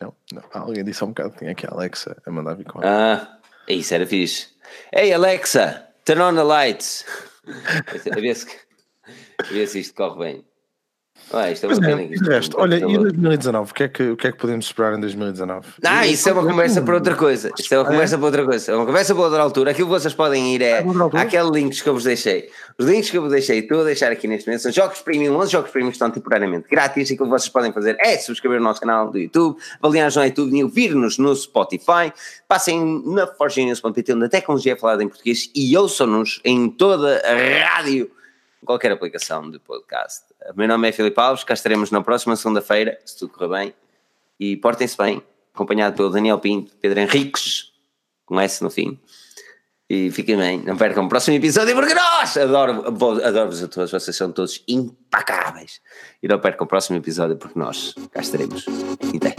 Não, não, alguém disse há um bocado que tinha aqui a Alexa a mandar vir com Ah, isso era fixe. Ei Alexa, turn on the lights. A ver se, a ver se isto corre bem. Ah, isto é uma é, isto, olha, e 2019? O que, é que, o que é que podemos esperar em 2019? Ah, isso é uma conversa para outra coisa. Isto é uma conversa para outra coisa. É uma conversa para outra altura. Aquilo que vocês podem ir é aqueles links que eu vos deixei. Os links que eu vos deixei, estou a deixar aqui neste momento, são jogos premium. 11 jogos premium estão temporariamente grátis. E o que vocês podem fazer é subscrever o nosso canal do YouTube, avaliar-nos no YouTube e ouvir-nos no Spotify. Passem na forginews.pt, onde a tecnologia é falada em português e ouçam-nos em toda a rádio qualquer aplicação de podcast. O meu nome é Filipe Alves, cá estaremos na próxima segunda-feira, se tudo correr bem. E portem-se bem, acompanhado pelo Daniel Pinto, Pedro Henriques, com S no fim. E fiquem bem, não percam o próximo episódio, porque nós adoro-vos adoro a todos, vocês são todos impecáveis. E não percam o próximo episódio, porque nós cá estaremos. E até.